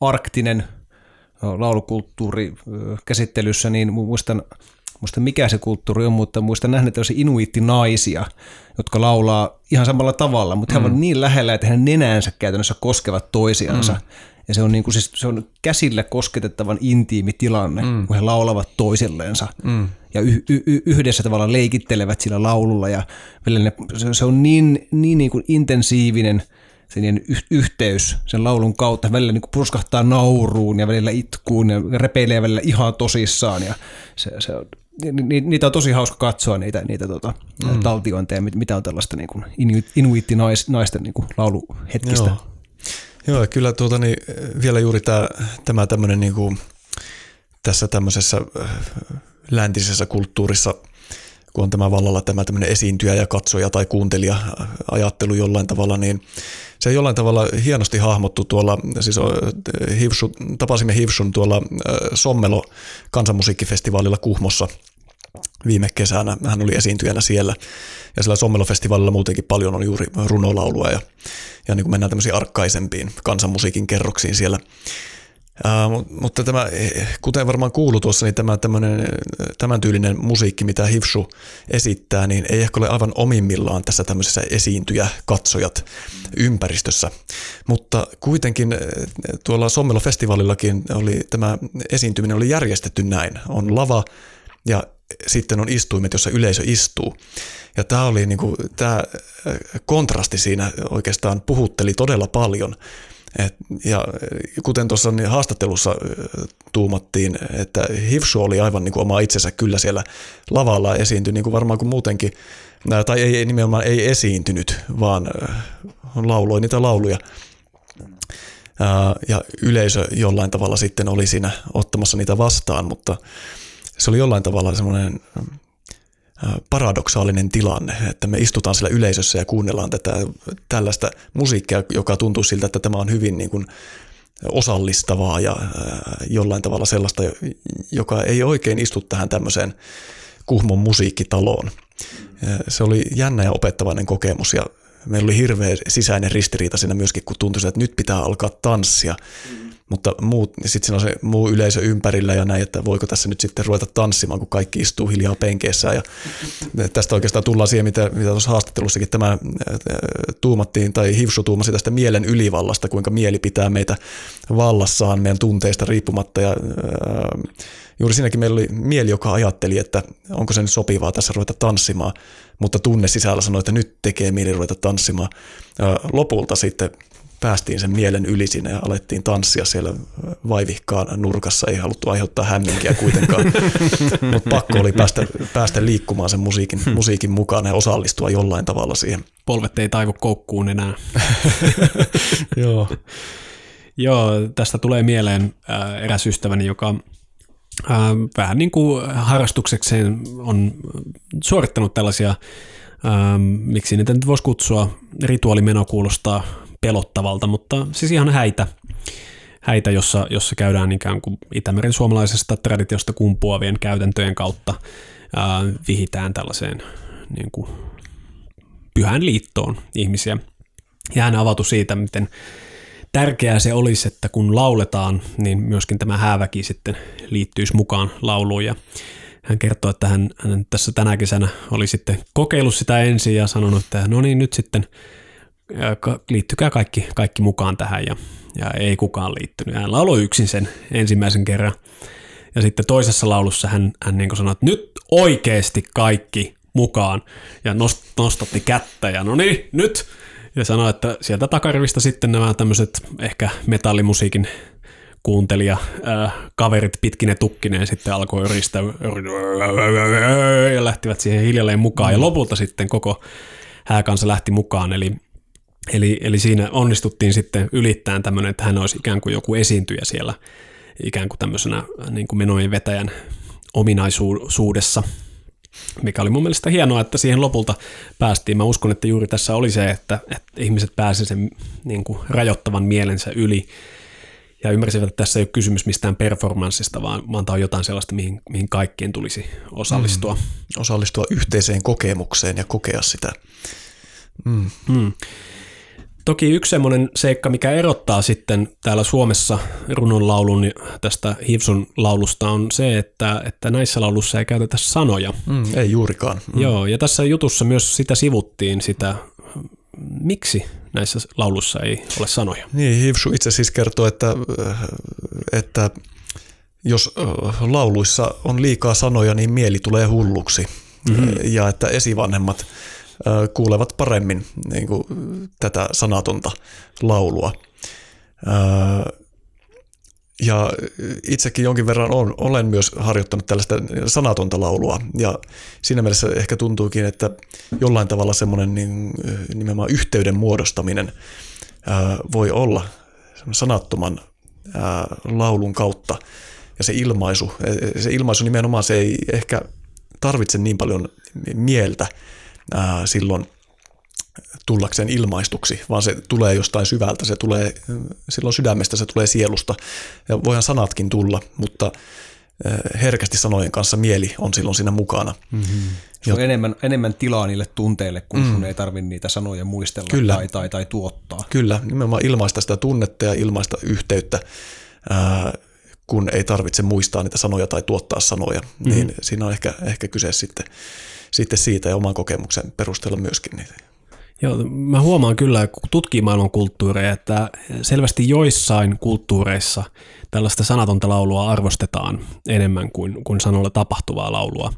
arktinen laulukulttuuri käsittelyssä, niin muistan – muista mikä se kulttuuri on, mutta muista nähnyt tällaisia inuittinaisia, jotka laulaa ihan samalla tavalla, mutta mm. he ovat niin lähellä, että heidän nenänsä käytännössä koskevat toisiansa. Mm. Ja se on, niin kuin, siis, se on käsillä kosketettavan intiimi tilanne, mm. kun he laulavat toisilleensa. Mm. Ja y- y- yhdessä tavallaan leikittelevät sillä laululla. Ja ne, se on niin, niin, niin kuin intensiivinen – sen y- yhteys sen laulun kautta. Välillä niin purskahtaa nauruun ja välillä itkuun ja repeilee välillä ihan tosissaan. Ja se, se on, ni, niitä on tosi hauska katsoa, niitä, niitä tota, mm. taltiointeja, mitä on tällaista niin kuin inuitti-naisten niin kuin lauluhetkistä. Joo. Joo, kyllä tuota, niin, vielä juuri tämä, tämä tämmöinen niin kuin, tässä tämmöisessä äh, läntisessä kulttuurissa – kun on tämä vallalla tämä tämmöinen esiintyjä ja katsoja tai kuuntelija ajattelu jollain tavalla, niin se jollain tavalla hienosti hahmottu tuolla, siis Hivsu, tapasimme Hivsun tuolla Sommelo kansanmusiikkifestivaalilla Kuhmossa viime kesänä. Hän oli esiintyjänä siellä. Ja sillä Sommelo-festivaalilla muutenkin paljon on juuri runolaulua ja, ja niin kuin mennään tämmöisiin arkkaisempiin kansanmusiikin kerroksiin siellä. Uh, mutta tämä, kuten varmaan kuuluu tuossa, niin tämä tämän tyylinen musiikki, mitä Hivsu esittää, niin ei ehkä ole aivan omimmillaan tässä tämmöisessä esiintyjä katsojat ympäristössä. Mutta kuitenkin tuolla Sommelo-festivalillakin oli, tämä esiintyminen oli järjestetty näin. On lava ja sitten on istuimet, jossa yleisö istuu. Ja tämä oli niin kuin, tämä kontrasti siinä oikeastaan puhutteli todella paljon – et, ja kuten tuossa niin haastattelussa tuumattiin, että Hivsu oli aivan niin kuin oma itsensä kyllä siellä lavalla esiintyi niin kuin varmaan kuin muutenkin, tai ei nimenomaan ei esiintynyt, vaan lauloi niitä lauluja. Ja yleisö jollain tavalla sitten oli siinä ottamassa niitä vastaan, mutta se oli jollain tavalla semmoinen paradoksaalinen tilanne, että me istutaan siellä yleisössä ja kuunnellaan tätä tällaista musiikkia, joka tuntuu siltä, että tämä on hyvin niin kuin osallistavaa ja jollain tavalla sellaista, joka ei oikein istu tähän tämmöiseen Kuhmon musiikkitaloon. Se oli jännä ja opettavainen kokemus ja meillä oli hirveä sisäinen ristiriita siinä myöskin, kun tuntui, että nyt pitää alkaa tanssia. Mm mutta sitten siinä on se muu yleisö ympärillä ja näin, että voiko tässä nyt sitten ruveta tanssimaan, kun kaikki istuu hiljaa penkeessä. Ja tästä oikeastaan tullaan siihen, mitä, mitä tuossa haastattelussakin tämä äh, tuumattiin, tai Hivsu tuumasi tästä mielen ylivallasta, kuinka mieli pitää meitä vallassaan meidän tunteista riippumatta. Ja, äh, juuri siinäkin meillä oli mieli, joka ajatteli, että onko se nyt sopivaa tässä ruveta tanssimaan, mutta tunne sisällä sanoi, että nyt tekee mieli ruveta tanssimaan. Äh, lopulta sitten päästiin sen mielen yli sinne ja alettiin tanssia siellä vaivihkaan nurkassa. Ei haluttu aiheuttaa hämminkiä kuitenkaan, mutta pakko oli päästä, päästä liikkumaan sen musiikin, hmm. musiikin mukaan ja osallistua jollain tavalla siihen. Polvet ei taivu koukkuun enää. Joo. Joo, tästä tulee mieleen äh, eräs ystäväni, joka äh, vähän niin kuin harrastuksekseen on suorittanut tällaisia, äh, miksi niitä nyt voisi kutsua, rituaalimeno kuulostaa pelottavalta, mutta siis ihan häitä, häitä jossa, jossa käydään ikään kuin Itämeren suomalaisesta traditiosta kumpuavien käytäntöjen kautta ää, vihitään tällaiseen niin kuin, pyhän liittoon ihmisiä. Ja hän avautui siitä, miten tärkeää se olisi, että kun lauletaan, niin myöskin tämä hääväki sitten liittyisi mukaan lauluun. Ja hän kertoi, että hän, hän tässä tänä kesänä oli sitten kokeillut sitä ensin ja sanonut, että no niin, nyt sitten – liittykää kaikki, kaikki mukaan tähän ja, ja ei kukaan liittynyt. Hän lauloi yksin sen ensimmäisen kerran. Ja sitten toisessa laulussa hän, hän niin sanoi, että nyt oikeasti kaikki mukaan. Ja nost, nostatti kättä ja no niin, nyt. Ja sanoi, että sieltä takarivista sitten nämä tämmöiset ehkä metallimusiikin kuuntelija äh, kaverit pitkine tukkineen sitten alkoi yristää ja lähtivät siihen hiljalleen mukaan. Ja lopulta sitten koko hääkansa lähti mukaan, eli Eli, eli siinä onnistuttiin sitten ylittämään tämmöinen, että hän olisi ikään kuin joku esiintyjä siellä ikään kuin tämmöisenä niin kuin menojen vetäjän ominaisuudessa, mikä oli mun mielestä hienoa, että siihen lopulta päästiin. Mä uskon, että juuri tässä oli se, että, että ihmiset pääsivät sen niin kuin rajoittavan mielensä yli ja ymmärsivät, että tässä ei ole kysymys mistään performanssista, vaan, vaan tämä on jotain sellaista, mihin, mihin kaikkien tulisi osallistua. Mm. Osallistua yhteiseen kokemukseen ja kokea sitä. Mm. Mm. Toki yksi semmoinen seikka, mikä erottaa sitten täällä Suomessa runonlaulun tästä Hivsun laulusta on se, että, että näissä laulussa ei käytetä sanoja. Mm, ei juurikaan. Mm. Joo, ja tässä jutussa myös sitä sivuttiin sitä, miksi näissä laulussa ei ole sanoja. Niin, Hivsu itse siis kertoo, että, että jos lauluissa on liikaa sanoja, niin mieli tulee hulluksi. Mm-hmm. Ja että esivanhemmat kuulevat paremmin niin kuin, tätä sanatonta laulua. Ja itsekin jonkin verran on, olen myös harjoittanut tällaista sanatonta laulua. Ja siinä mielessä ehkä tuntuukin, että jollain tavalla semmoinen niin, nimenomaan yhteyden muodostaminen voi olla sanattoman laulun kautta. Ja se ilmaisu, se ilmaisu nimenomaan se ei ehkä tarvitse niin paljon mieltä, ää, silloin tullakseen ilmaistuksi, vaan se tulee jostain syvältä, se tulee silloin sydämestä, se tulee sielusta. Ja voihan sanatkin tulla, mutta herkästi sanojen kanssa mieli on silloin siinä mukana. Mm-hmm. Se on enemmän, enemmän tilaa niille tunteille, kun mm. sun ei tarvitse niitä sanoja muistella Kyllä. Tai, tai, tai tuottaa. Kyllä, nimenomaan ilmaista sitä tunnetta ja ilmaista yhteyttä ää, kun ei tarvitse muistaa niitä sanoja tai tuottaa sanoja, mm. niin siinä on ehkä, ehkä kyse sitten, sitten siitä ja oman kokemuksen perusteella myöskin niitä. Joo, mä huomaan kyllä, kun tutkii maailman kulttuureja, että selvästi joissain kulttuureissa tällaista sanatonta laulua arvostetaan enemmän kuin, kuin sanolla tapahtuvaa laulua.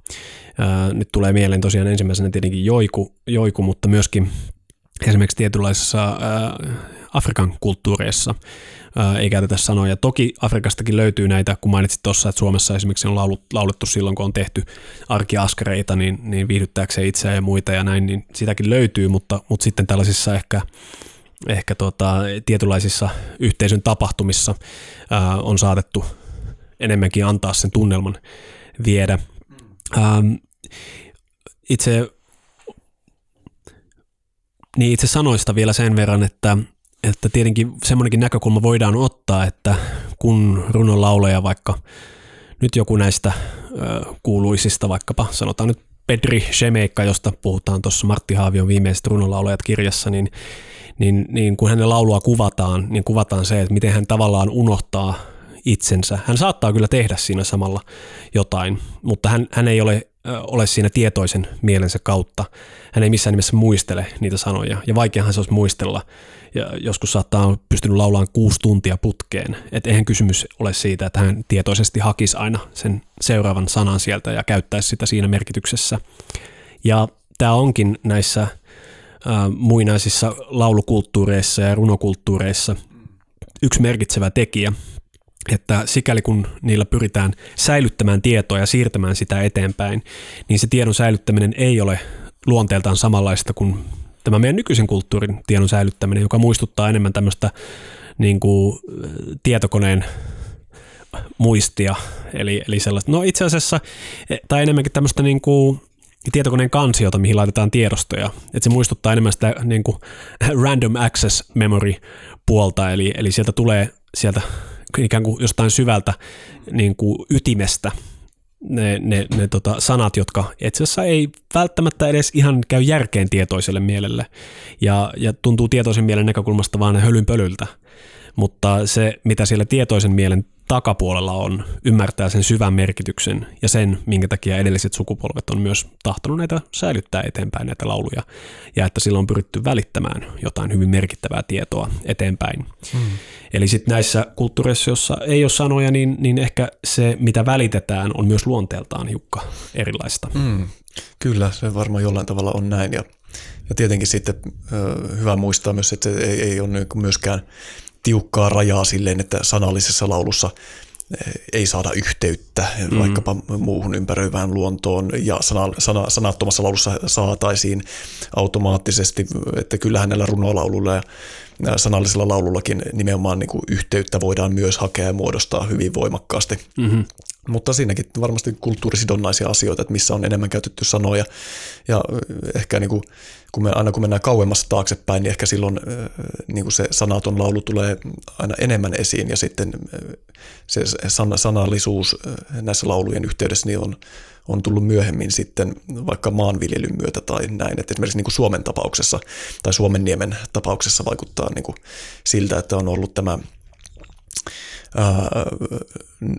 Nyt tulee mieleen tosiaan ensimmäisenä tietenkin joiku, joiku mutta myöskin esimerkiksi tietynlaisissa Afrikan kulttuureissa ei käytetä sanoja. Toki Afrikastakin löytyy näitä, kun mainitsit tuossa, että Suomessa esimerkiksi on laulettu silloin, kun on tehty arkiaskareita, niin, niin viihdyttääkseen itseään ja muita ja näin, niin sitäkin löytyy, mutta, mutta sitten tällaisissa ehkä ehkä tota, tietynlaisissa yhteisön tapahtumissa ää, on saatettu enemmänkin antaa sen tunnelman viedä. Ähm, itse, niin itse sanoista vielä sen verran, että että tietenkin semmoinenkin näkökulma voidaan ottaa, että kun runon lauleja vaikka nyt joku näistä kuuluisista, vaikkapa sanotaan nyt Pedri Shemeikka, josta puhutaan tuossa Martti Haavion viimeiset runonlaulajat kirjassa, niin, niin, niin kun hänen laulua kuvataan, niin kuvataan se, että miten hän tavallaan unohtaa itsensä. Hän saattaa kyllä tehdä siinä samalla jotain, mutta hän, hän ei ole, ole siinä tietoisen mielensä kautta. Hän ei missään nimessä muistele niitä sanoja, ja vaikeahan se olisi muistella ja joskus saattaa olla pystynyt laulaan kuusi tuntia putkeen. Et eihän kysymys ole siitä, että hän tietoisesti hakisi aina sen seuraavan sanan sieltä ja käyttäisi sitä siinä merkityksessä. Ja tämä onkin näissä äh, muinaisissa laulukulttuureissa ja runokulttuureissa yksi merkitsevä tekijä, että sikäli kun niillä pyritään säilyttämään tietoa ja siirtämään sitä eteenpäin, niin se tiedon säilyttäminen ei ole luonteeltaan samanlaista kuin tämä meidän nykyisen kulttuurin tiedon säilyttäminen, joka muistuttaa enemmän tämmöistä niin kuin, tietokoneen muistia, eli, eli sellaista, no itse asiassa, e, tai enemmänkin tämmöistä niin kuin, tietokoneen kansiota, mihin laitetaan tiedostoja. Että se muistuttaa enemmän sitä niin kuin random access memory puolta, eli, eli sieltä tulee sieltä ikään kuin jostain syvältä niin kuin ytimestä ne, ne, ne tota, sanat, jotka itse asiassa ei välttämättä edes ihan käy järkeen tietoiselle mielelle ja, ja tuntuu tietoisen mielen näkökulmasta vaan hölynpölyltä. Mutta se, mitä siellä tietoisen mielen takapuolella on, ymmärtää sen syvän merkityksen ja sen, minkä takia edelliset sukupolvet on myös tahtonut näitä säilyttää eteenpäin näitä lauluja ja että silloin on pyritty välittämään jotain hyvin merkittävää tietoa eteenpäin. Hmm. Eli sitten näissä kulttuureissa, joissa ei ole sanoja, niin, niin ehkä se, mitä välitetään, on myös luonteeltaan hiukka erilaista. Hmm. Kyllä, se varmaan jollain tavalla on näin ja, ja tietenkin sitten ö, hyvä muistaa myös, että se ei, ei ole niinku myöskään tiukkaa rajaa silleen, että sanallisessa laulussa eh, ei saada yhteyttä mm. vaikkapa muuhun ympäröivään luontoon ja sana, sana, sanattomassa laulussa saataisiin automaattisesti, että kyllähän näillä runolaululla ja sanallisella laulullakin nimenomaan niin kuin yhteyttä voidaan myös hakea ja muodostaa hyvin voimakkaasti. Mm-hmm. Mutta siinäkin varmasti kulttuurisidonnaisia asioita, että missä on enemmän käytetty sanoja. Ja ehkä niin kuin, kun me, aina kun mennään kauemmassa taaksepäin, niin ehkä silloin niin kuin se sanaton laulu tulee aina enemmän esiin. Ja sitten se sanallisuus näissä laulujen yhteydessä niin on, on tullut myöhemmin sitten vaikka maanviljelyn myötä tai näin. Että esimerkiksi niin kuin Suomen tapauksessa tai Suomen niemen tapauksessa vaikuttaa niin kuin siltä, että on ollut tämä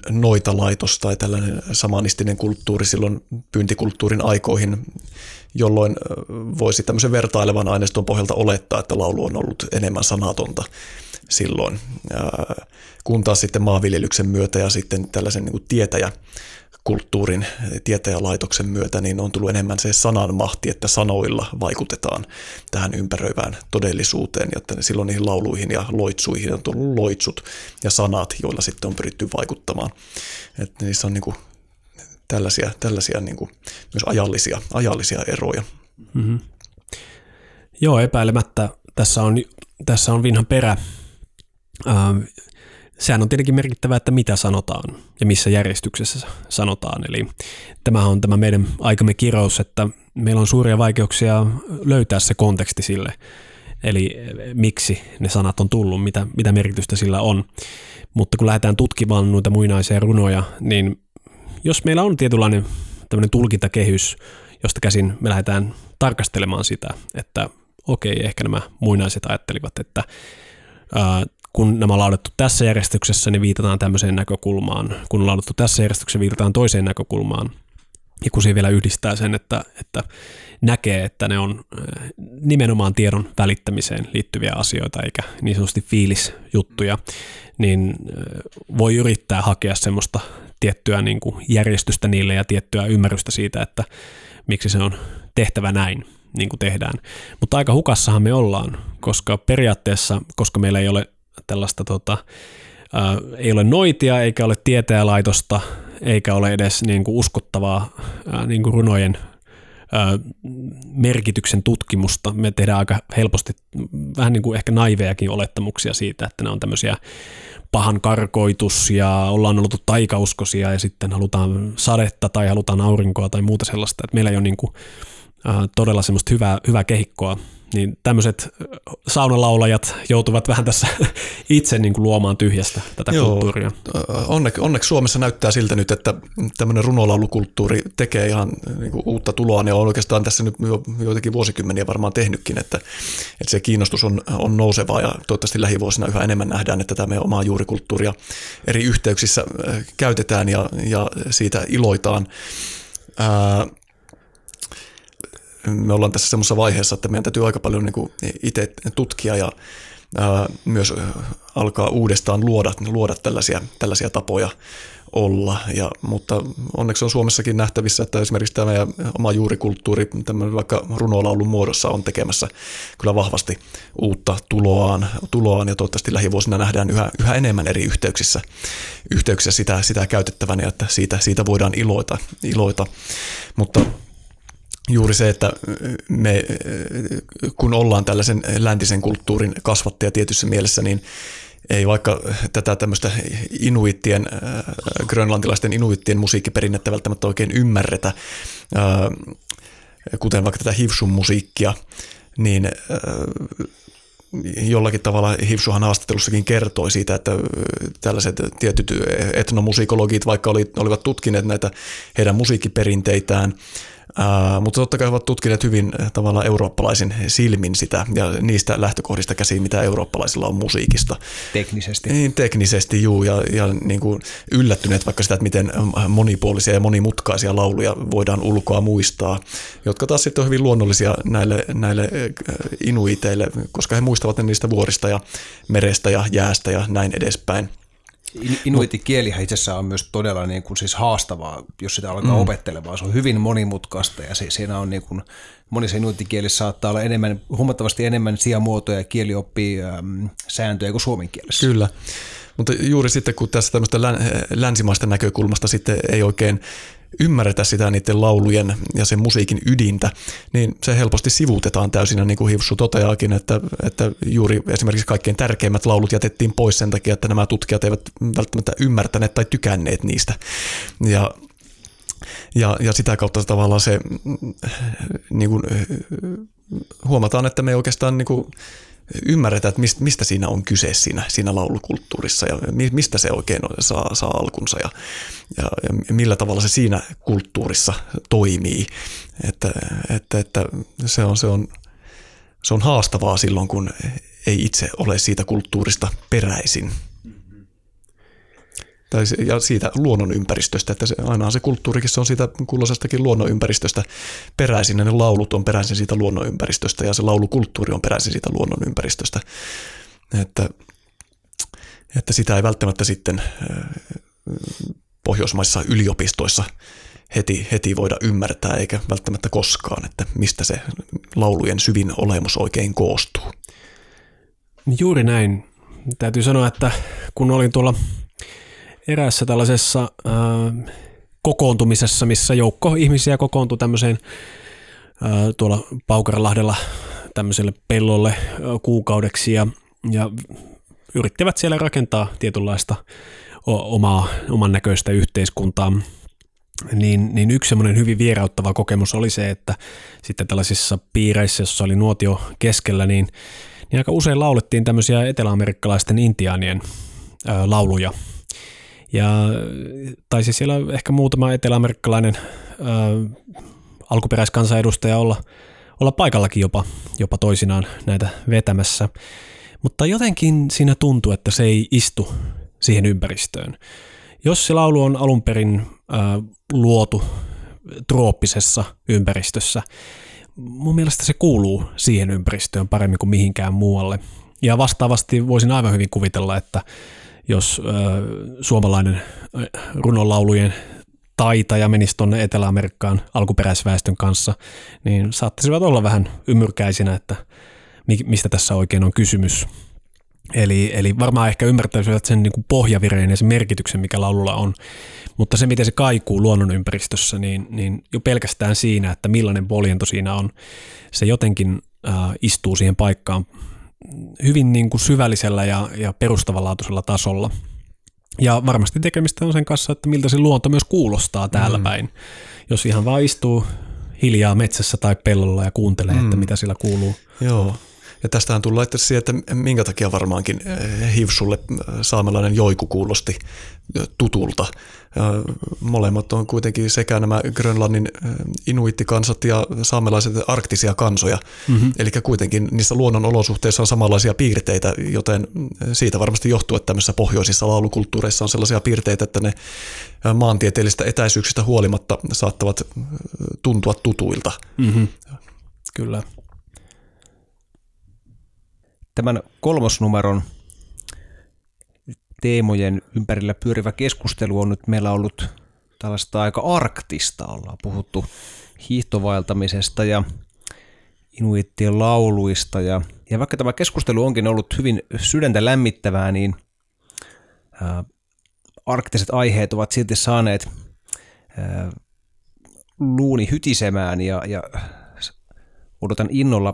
noita laitos tai tällainen samanistinen kulttuuri silloin pyyntikulttuurin aikoihin, jolloin voisi tämmöisen vertailevan aineiston pohjalta olettaa, että laulu on ollut enemmän sanatonta silloin. Kun taas sitten maanviljelyksen myötä ja sitten tällaisen niin tietäjä kulttuurin tietäjälaitoksen myötä niin on tullut enemmän se sananmahti, että sanoilla vaikutetaan tähän ympäröivään todellisuuteen, jotta silloin niihin lauluihin ja loitsuihin on tullut loitsut ja sanat, joilla sitten on pyritty vaikuttamaan. Että niissä on niin kuin tällaisia, tällaisia niin kuin myös ajallisia, ajallisia eroja. Mm-hmm. Joo, epäilemättä tässä on, tässä on vinhan perä. Ähm, sehän on tietenkin merkittävää, että mitä sanotaan ja missä järjestyksessä sanotaan. Eli tämä on tämä meidän aikamme kirous, että meillä on suuria vaikeuksia löytää se konteksti sille, eli miksi ne sanat on tullut, mitä, mitä merkitystä sillä on. Mutta kun lähdetään tutkimaan noita muinaisia runoja, niin jos meillä on tietynlainen tämmöinen tulkintakehys, josta käsin me lähdetään tarkastelemaan sitä, että okei, ehkä nämä muinaiset ajattelivat, että kun nämä on laulettu tässä järjestyksessä, niin viitataan tämmöiseen näkökulmaan. Kun on laulettu tässä järjestyksessä, viitataan toiseen näkökulmaan. Ja kun siihen vielä yhdistää sen, että, että näkee, että ne on äh, nimenomaan tiedon välittämiseen liittyviä asioita, eikä niin sanotusti fiilisjuttuja, niin äh, voi yrittää hakea semmoista tiettyä niin kuin järjestystä niille ja tiettyä ymmärrystä siitä, että miksi se on tehtävä näin, niin kuin tehdään. Mutta aika hukassahan me ollaan, koska periaatteessa, koska meillä ei ole tällaista tota, ää, ei ole noitia eikä ole tieteenlaitosta eikä ole edes niin kuin uskottavaa ää, niin kuin runojen ää, merkityksen tutkimusta. Me tehdään aika helposti vähän niin kuin ehkä naivejakin olettamuksia siitä, että ne on tämmöisiä pahan karkoitus ja ollaan ollut taikauskosia ja sitten halutaan sadetta tai halutaan aurinkoa tai muuta sellaista. Että meillä ei ole niin kuin, äh, todella semmoista hyvää, hyvää kehikkoa niin tämmöiset saunalaulajat joutuvat vähän tässä itse niin kuin luomaan tyhjästä tätä Joo, kulttuuria. Onneksi, onneksi Suomessa näyttää siltä nyt, että tämmöinen runolaulukulttuuri tekee ihan niin kuin uutta tuloa, ja on oikeastaan tässä nyt jo, joitakin vuosikymmeniä varmaan tehnytkin, että, että se kiinnostus on, on nousevaa, ja toivottavasti lähivuosina yhä enemmän nähdään, että tämä meidän omaa juurikulttuuria eri yhteyksissä käytetään ja, ja siitä iloitaan. Ää, me ollaan tässä semmoisessa vaiheessa, että meidän täytyy aika paljon niin itse tutkia ja ää, myös alkaa uudestaan luoda, luoda tällaisia, tällaisia tapoja olla. Ja, mutta onneksi on Suomessakin nähtävissä, että esimerkiksi tämä meidän oma juurikulttuuri tämmöinen vaikka runolaulun muodossa on tekemässä kyllä vahvasti uutta tuloaan, tuloaan ja toivottavasti lähivuosina nähdään yhä, yhä enemmän eri yhteyksissä, yhteyksissä sitä, sitä käytettävänä ja että siitä, siitä voidaan iloita. iloita. Mutta juuri se, että me, kun ollaan tällaisen läntisen kulttuurin kasvattaja tietyssä mielessä, niin ei vaikka tätä tämmöistä inuittien, grönlantilaisten inuittien musiikkiperinnettä välttämättä oikein ymmärretä, kuten vaikka tätä Hivsun musiikkia, niin jollakin tavalla Hivsuhan haastattelussakin kertoi siitä, että tällaiset tietyt etnomusikologit, vaikka olivat tutkineet näitä heidän musiikkiperinteitään, Mutta totta kai ovat tutkineet hyvin tavallaan eurooppalaisin silmin sitä ja niistä lähtökohdista käsiin, mitä eurooppalaisilla on musiikista. Teknisesti. Niin, teknisesti, juu, ja, ja niin kuin yllättyneet vaikka sitä, että miten monipuolisia ja monimutkaisia lauluja voidaan ulkoa muistaa, jotka taas sitten on hyvin luonnollisia näille, näille inuiteille, koska he muistavat ne niistä vuorista ja merestä ja jäästä ja näin edespäin. Inuitikielihän itse on myös todella niin kuin siis haastavaa, jos sitä alkaa mm. opettelemaan. Se on hyvin monimutkaista ja se, siinä on niin kuin, monissa inuitikielissä saattaa olla enemmän, huomattavasti enemmän sijamuotoja ja kieli oppii äm, sääntöjä kuin suomen kielessä. Kyllä. Mutta juuri sitten, kun tässä tämmöistä länsimaista näkökulmasta sitten ei oikein ymmärretä sitä niiden laulujen ja sen musiikin ydintä, niin se helposti sivuutetaan täysin, niin kuin Hivsu toteaakin, että, että juuri esimerkiksi kaikkein tärkeimmät laulut jätettiin pois sen takia, että nämä tutkijat eivät välttämättä ymmärtäneet tai tykänneet niistä. Ja ja, ja sitä kautta tavallaan se niin kuin, huomataan, että me oikeastaan niin kuin, ymmärretä, että mistä siinä on kyse siinä, siinä laulukulttuurissa ja mistä se oikein saa, saa alkunsa ja, ja, ja millä tavalla se siinä kulttuurissa toimii. Että, että, että se, on, se, on, se on haastavaa silloin, kun ei itse ole siitä kulttuurista peräisin tai ja siitä luonnonympäristöstä, että se, ainahan se kulttuurikin se on siitä kuuloisestakin luonnonympäristöstä peräisin, ja ne laulut on peräisin siitä luonnonympäristöstä, ja se laulukulttuuri on peräisin siitä luonnonympäristöstä, että, että sitä ei välttämättä sitten pohjoismaissa yliopistoissa heti, heti voida ymmärtää, eikä välttämättä koskaan, että mistä se laulujen syvin olemus oikein koostuu. Juuri näin. Täytyy sanoa, että kun olin tuolla eräässä tällaisessa äh, kokoontumisessa, missä joukko ihmisiä kokoontui tämmöiseen äh, tuolla Paukaralahdella tämmöiselle pellolle äh, kuukaudeksi ja, ja yrittivät siellä rakentaa tietynlaista omaa, oman näköistä yhteiskuntaa. Niin, niin yksi semmoinen hyvin vierauttava kokemus oli se, että sitten tällaisissa piireissä, jossa oli nuotio keskellä, niin, niin aika usein laulettiin tämmöisiä eteläamerikkalaisten intiaanien ää, lauluja – ja taisi siellä ehkä muutama eteläamerikkalainen äh, alkuperäiskansanedustaja olla, olla paikallakin jopa, jopa toisinaan näitä vetämässä. mutta jotenkin siinä tuntuu, että se ei istu siihen ympäristöön. Jos se laulu on alun perin äh, luotu trooppisessa ympäristössä, mun mielestä se kuuluu siihen ympäristöön paremmin kuin mihinkään muualle. Ja vastaavasti voisin aivan hyvin kuvitella, että jos äh, suomalainen runonlaulujen taitaja menisi tuonne Etelä-Amerikkaan alkuperäisväestön kanssa, niin saattaisivat olla vähän ymmyrkäisinä, että mistä tässä oikein on kysymys. Eli, eli varmaan ehkä ymmärtäisivät sen niin kuin pohjavireen ja sen merkityksen, mikä laululla on. Mutta se, miten se kaikuu luonnonympäristössä, niin, niin jo pelkästään siinä, että millainen poljento siinä on, se jotenkin äh, istuu siihen paikkaan hyvin niin kuin syvällisellä ja, ja perustavanlaatuisella tasolla. Ja varmasti tekemistä on sen kanssa, että miltä se luonto myös kuulostaa täällä mm. päin. Jos ihan vaan istuu hiljaa metsässä tai pellolla ja kuuntelee, mm. että mitä siellä kuuluu. Joo, ja tästähän tullaan että siihen, että minkä takia varmaankin eh, Hivsulle eh, saamelainen joiku kuulosti eh, tutulta. Molemmat on kuitenkin sekä nämä Grönlannin inuittikansat ja saamelaiset arktisia kansoja. Mm-hmm. Eli kuitenkin niissä luonnon olosuhteissa on samanlaisia piirteitä, joten siitä varmasti johtuu, että tämmöisissä pohjoisissa laulukulttuureissa on sellaisia piirteitä, että ne maantieteellistä etäisyyksistä huolimatta saattavat tuntua tutuilta. Mm-hmm. Kyllä tämän kolmosnumeron teemojen ympärillä pyörivä keskustelu on nyt meillä ollut tällaista aika arktista. Ollaan puhuttu hiihtovaeltamisesta ja inuittien lauluista. Ja, ja vaikka tämä keskustelu onkin ollut hyvin sydäntä lämmittävää, niin ää, arktiset aiheet ovat silti saaneet ää, luuni hytisemään ja, ja odotan innolla,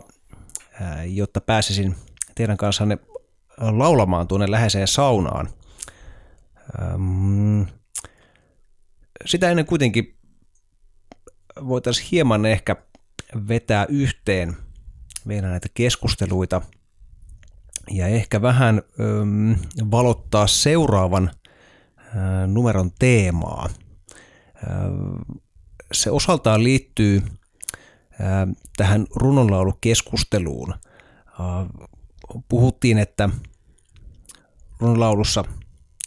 ää, jotta pääsisin teidän kanssanne laulamaan tuonne läheiseen saunaan. Sitä ennen kuitenkin voitaisiin hieman ehkä vetää yhteen meidän näitä keskusteluita ja ehkä vähän valottaa seuraavan numeron teemaa. Se osaltaan liittyy tähän runonlaulukeskusteluun puhuttiin, että runolaulussa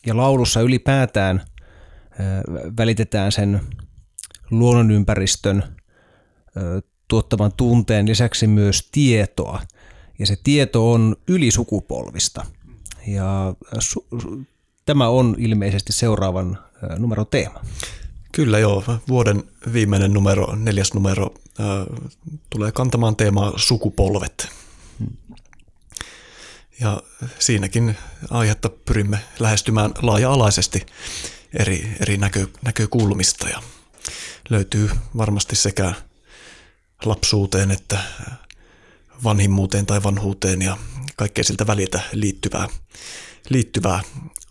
ja laulussa ylipäätään välitetään sen luonnonympäristön tuottavan tunteen lisäksi myös tietoa. Ja se tieto on ylisukupolvista. Ja su- tämä on ilmeisesti seuraavan numero teema. Kyllä joo, vuoden viimeinen numero, neljäs numero, äh, tulee kantamaan teemaa sukupolvet. Ja siinäkin aihetta pyrimme lähestymään laaja-alaisesti eri, eri näkö, näkökulmista. Ja löytyy varmasti sekä lapsuuteen että vanhimmuuteen tai vanhuuteen ja kaikkea siltä väliltä liittyvää, liittyvää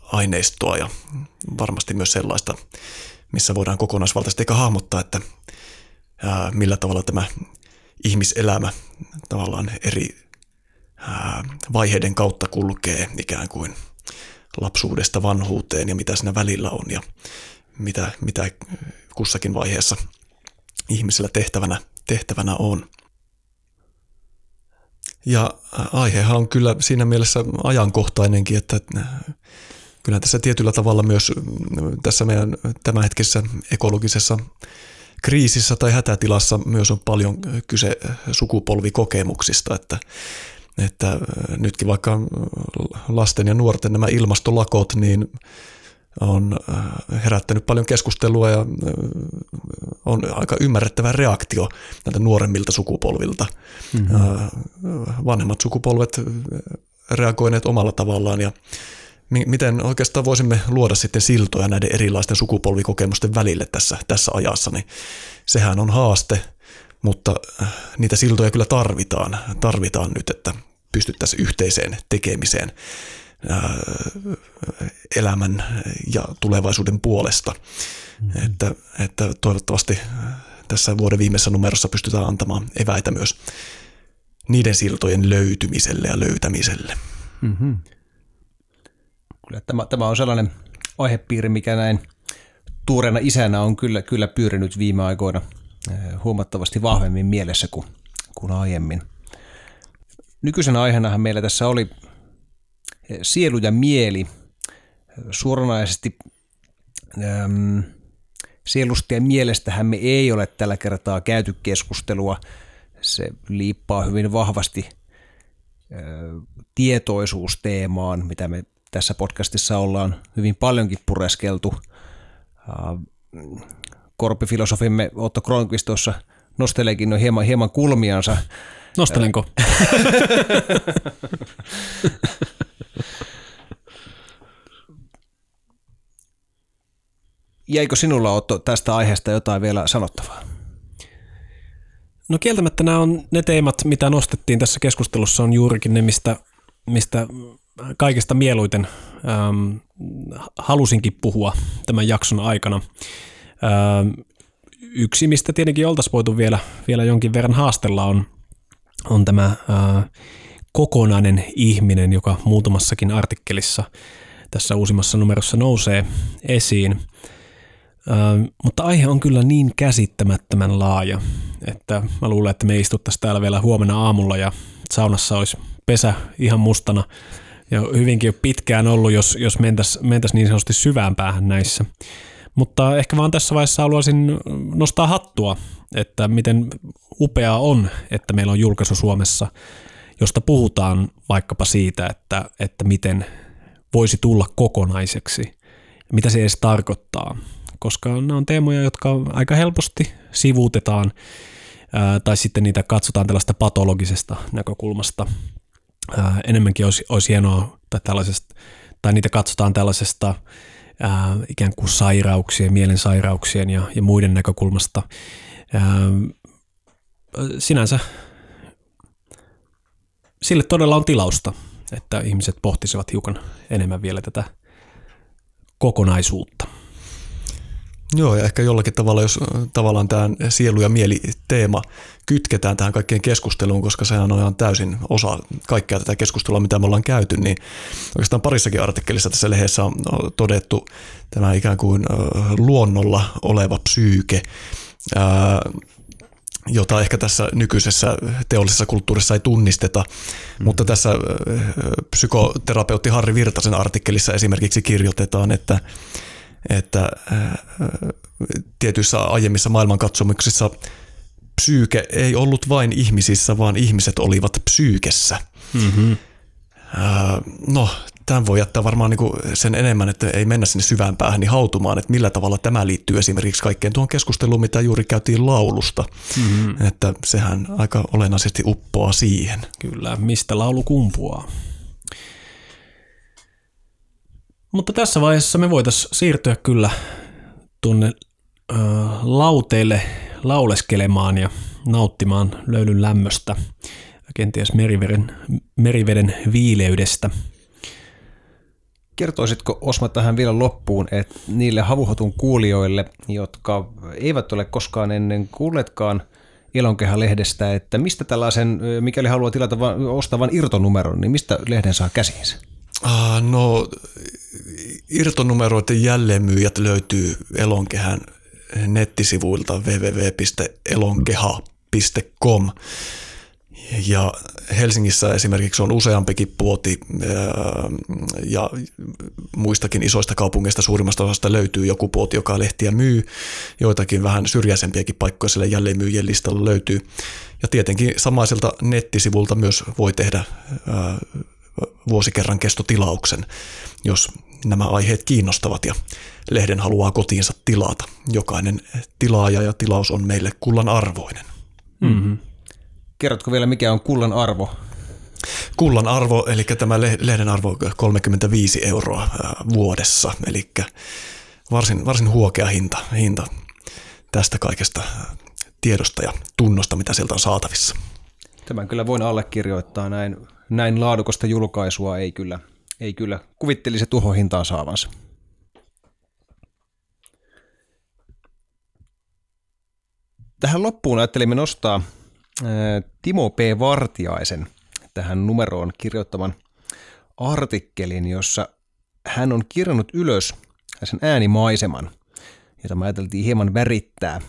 aineistoa. Ja varmasti myös sellaista, missä voidaan kokonaisvaltaisesti eikä hahmottaa, että ää, millä tavalla tämä ihmiselämä tavallaan eri vaiheiden kautta kulkee ikään kuin lapsuudesta vanhuuteen ja mitä siinä välillä on ja mitä, mitä kussakin vaiheessa ihmisellä tehtävänä, tehtävänä on. Ja aihehan on kyllä siinä mielessä ajankohtainenkin, että kyllä tässä tietyllä tavalla myös tässä meidän tämänhetkisessä ekologisessa kriisissä tai hätätilassa myös on paljon kyse sukupolvikokemuksista, että että äh, nytkin vaikka lasten ja nuorten nämä ilmastolakot, niin on äh, herättänyt paljon keskustelua ja äh, on aika ymmärrettävä reaktio näiltä nuoremmilta sukupolvilta. Mm-hmm. Vanhemmat sukupolvet reagoineet omalla tavallaan ja miten oikeastaan voisimme luoda sitten siltoja näiden erilaisten sukupolvikokemusten välille tässä, tässä ajassa, niin sehän on haaste, mutta niitä siltoja kyllä tarvitaan, tarvitaan nyt, että pystyttäisiin yhteiseen tekemiseen elämän ja tulevaisuuden puolesta. Mm-hmm. Että, että toivottavasti tässä vuoden viimeisessä numerossa pystytään antamaan eväitä myös niiden siltojen löytymiselle ja löytämiselle. Mm-hmm. Kyllä tämä, tämä on sellainen aihepiiri, mikä näin tuoreena isänä on kyllä, kyllä pyörinyt viime aikoina huomattavasti vahvemmin mielessä kuin, kuin aiemmin – Nykyisenä aiheenahan meillä tässä oli sielu ja mieli. Suoranaisesti äm, sielusta ja mielestähän me ei ole tällä kertaa käyty keskustelua. Se liippaa hyvin vahvasti ä, tietoisuusteemaan, mitä me tässä podcastissa ollaan hyvin paljonkin pureskeltu. Korpifilosofimme Otto Kronqvist tuossa nosteleekin no hieman, hieman kulmiansa. Nostelenko? Jäikö sinulla Otto tästä aiheesta jotain vielä sanottavaa? No kieltämättä nämä on ne teemat, mitä nostettiin tässä keskustelussa, on juurikin ne, mistä, mistä kaikista mieluiten ähm, halusinkin puhua tämän jakson aikana. Ähm, yksi, mistä tietenkin oltaisiin voitu vielä, vielä jonkin verran haastella, on, on tämä äh, kokonainen ihminen, joka muutamassakin artikkelissa tässä uusimmassa numerossa nousee esiin. Ähm, mutta aihe on kyllä niin käsittämättömän laaja, että mä luulen, että me istuttaisiin täällä vielä huomenna aamulla ja saunassa olisi pesä ihan mustana ja hyvinkin jo pitkään ollut, jos, jos mentäisiin mentäisi niin sanotusti syvään päähän näissä. Mutta ehkä vaan tässä vaiheessa haluaisin nostaa hattua, että miten upeaa on, että meillä on julkaisu Suomessa, josta puhutaan vaikkapa siitä, että, että miten voisi tulla kokonaiseksi, mitä se edes tarkoittaa, koska nämä on teemoja, jotka aika helposti sivuutetaan tai sitten niitä katsotaan tällaista patologisesta näkökulmasta. enemmänkin olisi, olisi hienoa, tai, tällaisesta, tai niitä katsotaan tällaisesta ää, ikään kuin sairauksien, mielensairauksien ja, ja muiden näkökulmasta. Sinänsä sille todella on tilausta, että ihmiset pohtisivat hiukan enemmän vielä tätä kokonaisuutta. Joo, ja ehkä jollakin tavalla, jos tavallaan tämä sielu- ja mieli-teema kytketään tähän kaikkeen keskusteluun, koska sehän on ihan täysin osa kaikkea tätä keskustelua, mitä me ollaan käyty, niin oikeastaan parissakin artikkelissa tässä lehdessä on todettu tämä ikään kuin luonnolla oleva psyyke, jota ehkä tässä nykyisessä teollisessa kulttuurissa ei tunnisteta, mm. mutta tässä psykoterapeutti Harri Virtasen artikkelissa esimerkiksi kirjoitetaan, että että tietyissä aiemmissa maailmankatsomuksissa psyyke ei ollut vain ihmisissä, vaan ihmiset olivat psyykessä. Mm-hmm. No, tämän voi jättää varmaan niin sen enemmän, että ei mennä sinne syvään päähän niin hautumaan, että millä tavalla tämä liittyy esimerkiksi kaikkeen tuohon keskusteluun, mitä juuri käytiin laulusta. Mm-hmm. Että sehän aika olennaisesti uppoaa siihen. Kyllä, mistä laulu kumpuaa. Mutta tässä vaiheessa me voitaisiin siirtyä kyllä tuonne ö, lauteille lauleskelemaan ja nauttimaan löylyn lämmöstä kenties meriveden, meriveden viileydestä. Kertoisitko Osma tähän vielä loppuun, että niille havuhotun kuulijoille, jotka eivät ole koskaan ennen kuulleetkaan Elonkeha-lehdestä, että mistä tällaisen, mikäli haluaa tilata ostaa vain irtonumeron, niin mistä lehden saa käsiinsä? Ah, no, irtonumeroiden jälleenmyyjät löytyy Elonkehän nettisivuilta www.elonkeha.com. Ja Helsingissä esimerkiksi on useampikin puoti ja muistakin isoista kaupungeista suurimmasta osasta löytyy joku puoti, joka lehtiä myy. Joitakin vähän syrjäisempiäkin paikkoja sille jälleenmyyjien listalla löytyy. Ja tietenkin samaiselta nettisivulta myös voi tehdä vuosikerran kestotilauksen, jos nämä aiheet kiinnostavat ja lehden haluaa kotiinsa tilata. Jokainen tilaaja ja tilaus on meille kullan arvoinen. Mm-hmm. Kerrotko vielä, mikä on kullan arvo? Kullan arvo, eli tämä lehden arvo 35 euroa vuodessa, eli varsin, varsin huokea hinta, hinta tästä kaikesta tiedosta ja tunnosta, mitä sieltä on saatavissa. Tämän kyllä voin allekirjoittaa näin näin laadukasta julkaisua ei kyllä, ei kyllä kuvittelisi tuhohintaa saavansa. Tähän loppuun ajattelimme nostaa Timo P. Vartiaisen tähän numeroon kirjoittaman artikkelin, jossa hän on kirjannut ylös sen äänimaiseman, jota me ajateltiin hieman värittää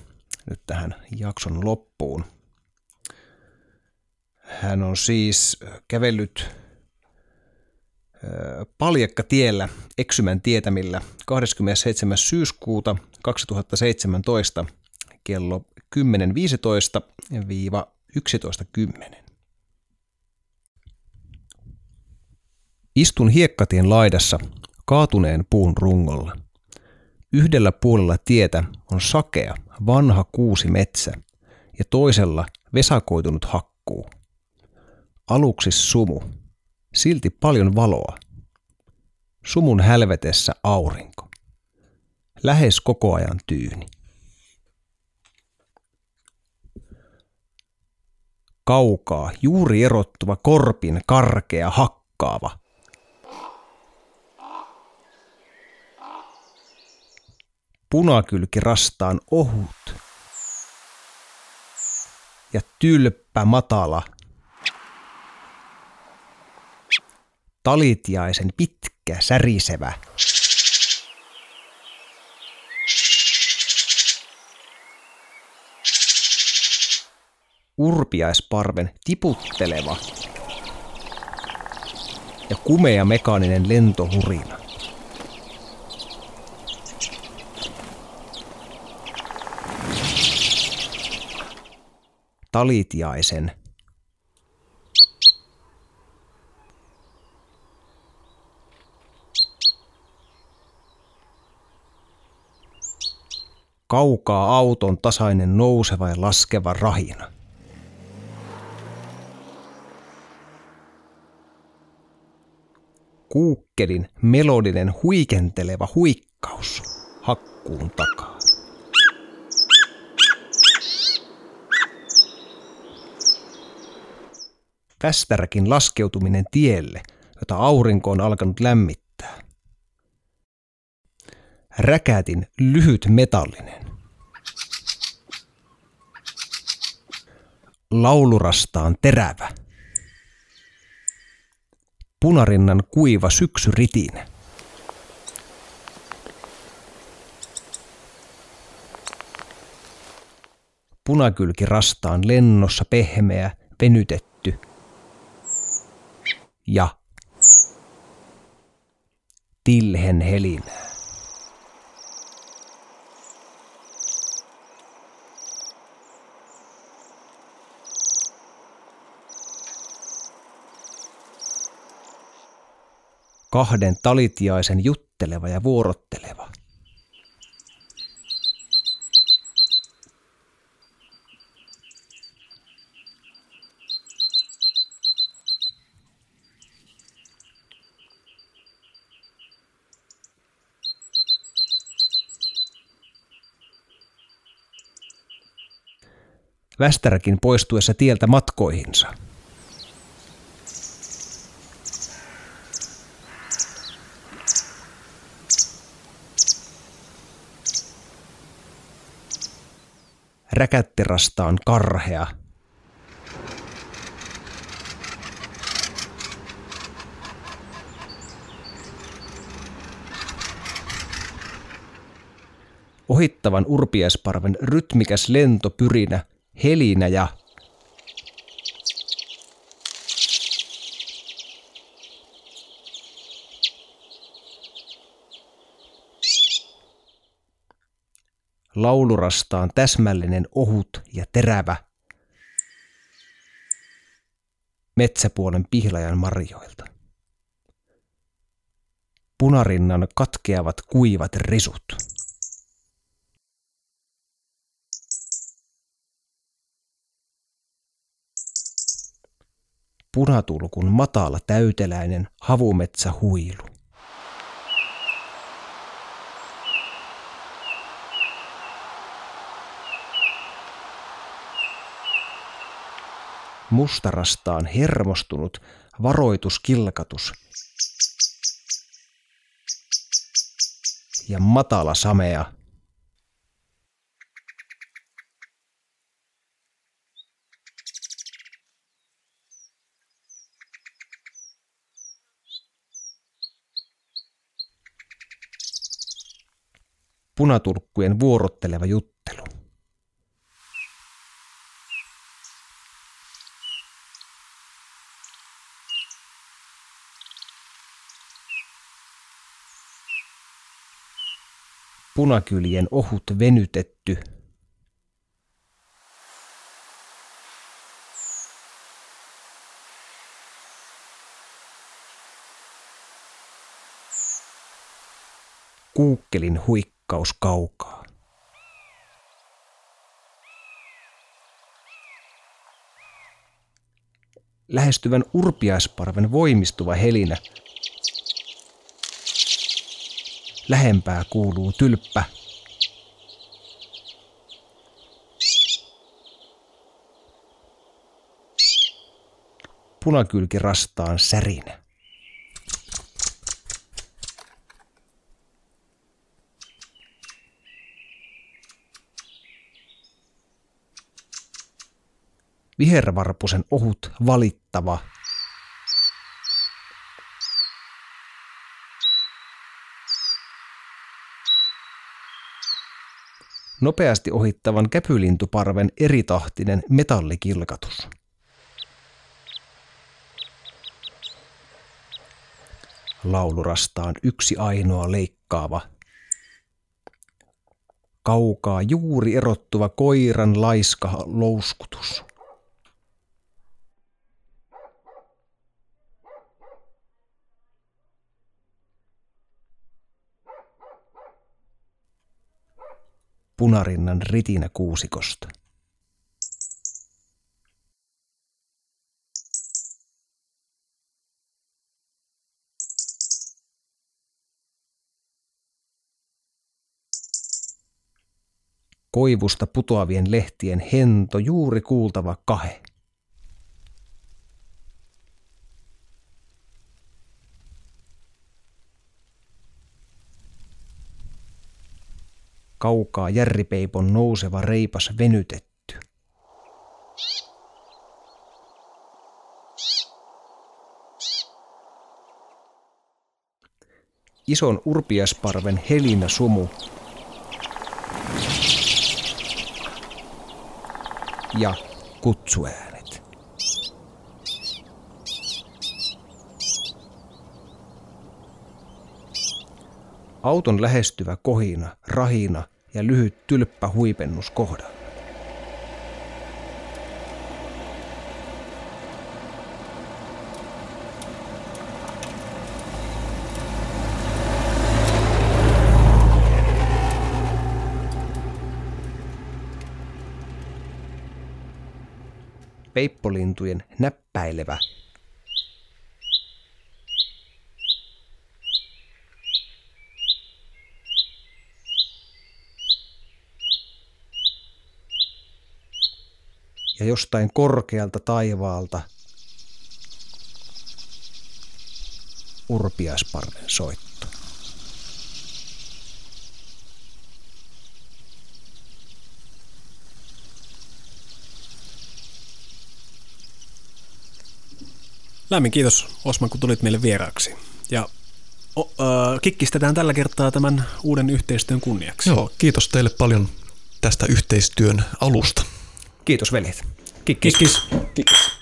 nyt tähän jakson loppuun – hän on siis kävellyt Paljekkatiellä eksymän tietämillä 27. syyskuuta 2017 kello 10.15-11.10. Istun hiekkatien laidassa kaatuneen puun rungolla. Yhdellä puolella tietä on sakea, vanha kuusi metsä ja toisella vesakoitunut hakkuu. Aluksi sumu, silti paljon valoa. Sumun hälvetessä aurinko. Lähes koko ajan tyyni. Kaukaa juuri erottuva korpin karkea hakkaava. Punakylki rastaan ohut ja tylppä matala talitiaisen pitkä, särisevä. Urpiaisparven tiputteleva ja kumea mekaaninen lentohurina. Talitiaisen kaukaa auton tasainen nouseva ja laskeva rahina. Kuukkelin melodinen huikenteleva huikkaus hakkuun takaa. Västäräkin laskeutuminen tielle, jota aurinko on alkanut lämmittää räkätin lyhyt metallinen. Laulurastaan terävä. Punarinnan kuiva syksyritin. Punakylki rastaan lennossa pehmeä, venytetty. Ja tilhen helinää. Kahden talitiaisen jutteleva ja vuorotteleva. Västäräkin poistuessa tieltä matkoihinsa – räkätterastaan karhea. Ohittavan urpiesparven rytmikäs lentopyrinä, helinä ja laulurastaan täsmällinen ohut ja terävä metsäpuolen pihlajan marjoilta. Punarinnan katkeavat kuivat risut. Punatulkun matala täyteläinen havumetsä huilu. Mustarastaan hermostunut varoituskilkatus ja matala samea. Punatulkkujen vuorotteleva juttu. Punakyljen ohut venytetty. Kuukkelin huikkaus kaukaa. Lähestyvän urpiaisparven voimistuva helinä Lähempää kuuluu tylppä. Punakylki rastaan särinä. Vihervarpusen ohut valittava nopeasti ohittavan käpylintuparven eritahtinen metallikilkatus. Laulurastaan yksi ainoa leikkaava. Kaukaa juuri erottuva koiran laiska louskutus. Punarinnan ritinä kuusikosta. Koivusta putoavien lehtien hento juuri kuultava kahe. Kaukaa järripeipon nouseva reipas venytetty. Ison urpiasparven helinä sumu. Ja kutsuää. Auton lähestyvä kohina, rahina ja lyhyt tylppä huipennus kohdalla. Peippolintujen näppäilevä ja jostain korkealta taivaalta urpiasparven soitto. Lämmin kiitos Osman, kun tulit meille vieraaksi. Ja o, äh, kikkistetään tällä kertaa tämän uuden yhteistyön kunniaksi. Joo, kiitos teille paljon tästä yhteistyön alusta. Kiitos veljet. Kikkis. Kikkis. Kikkis.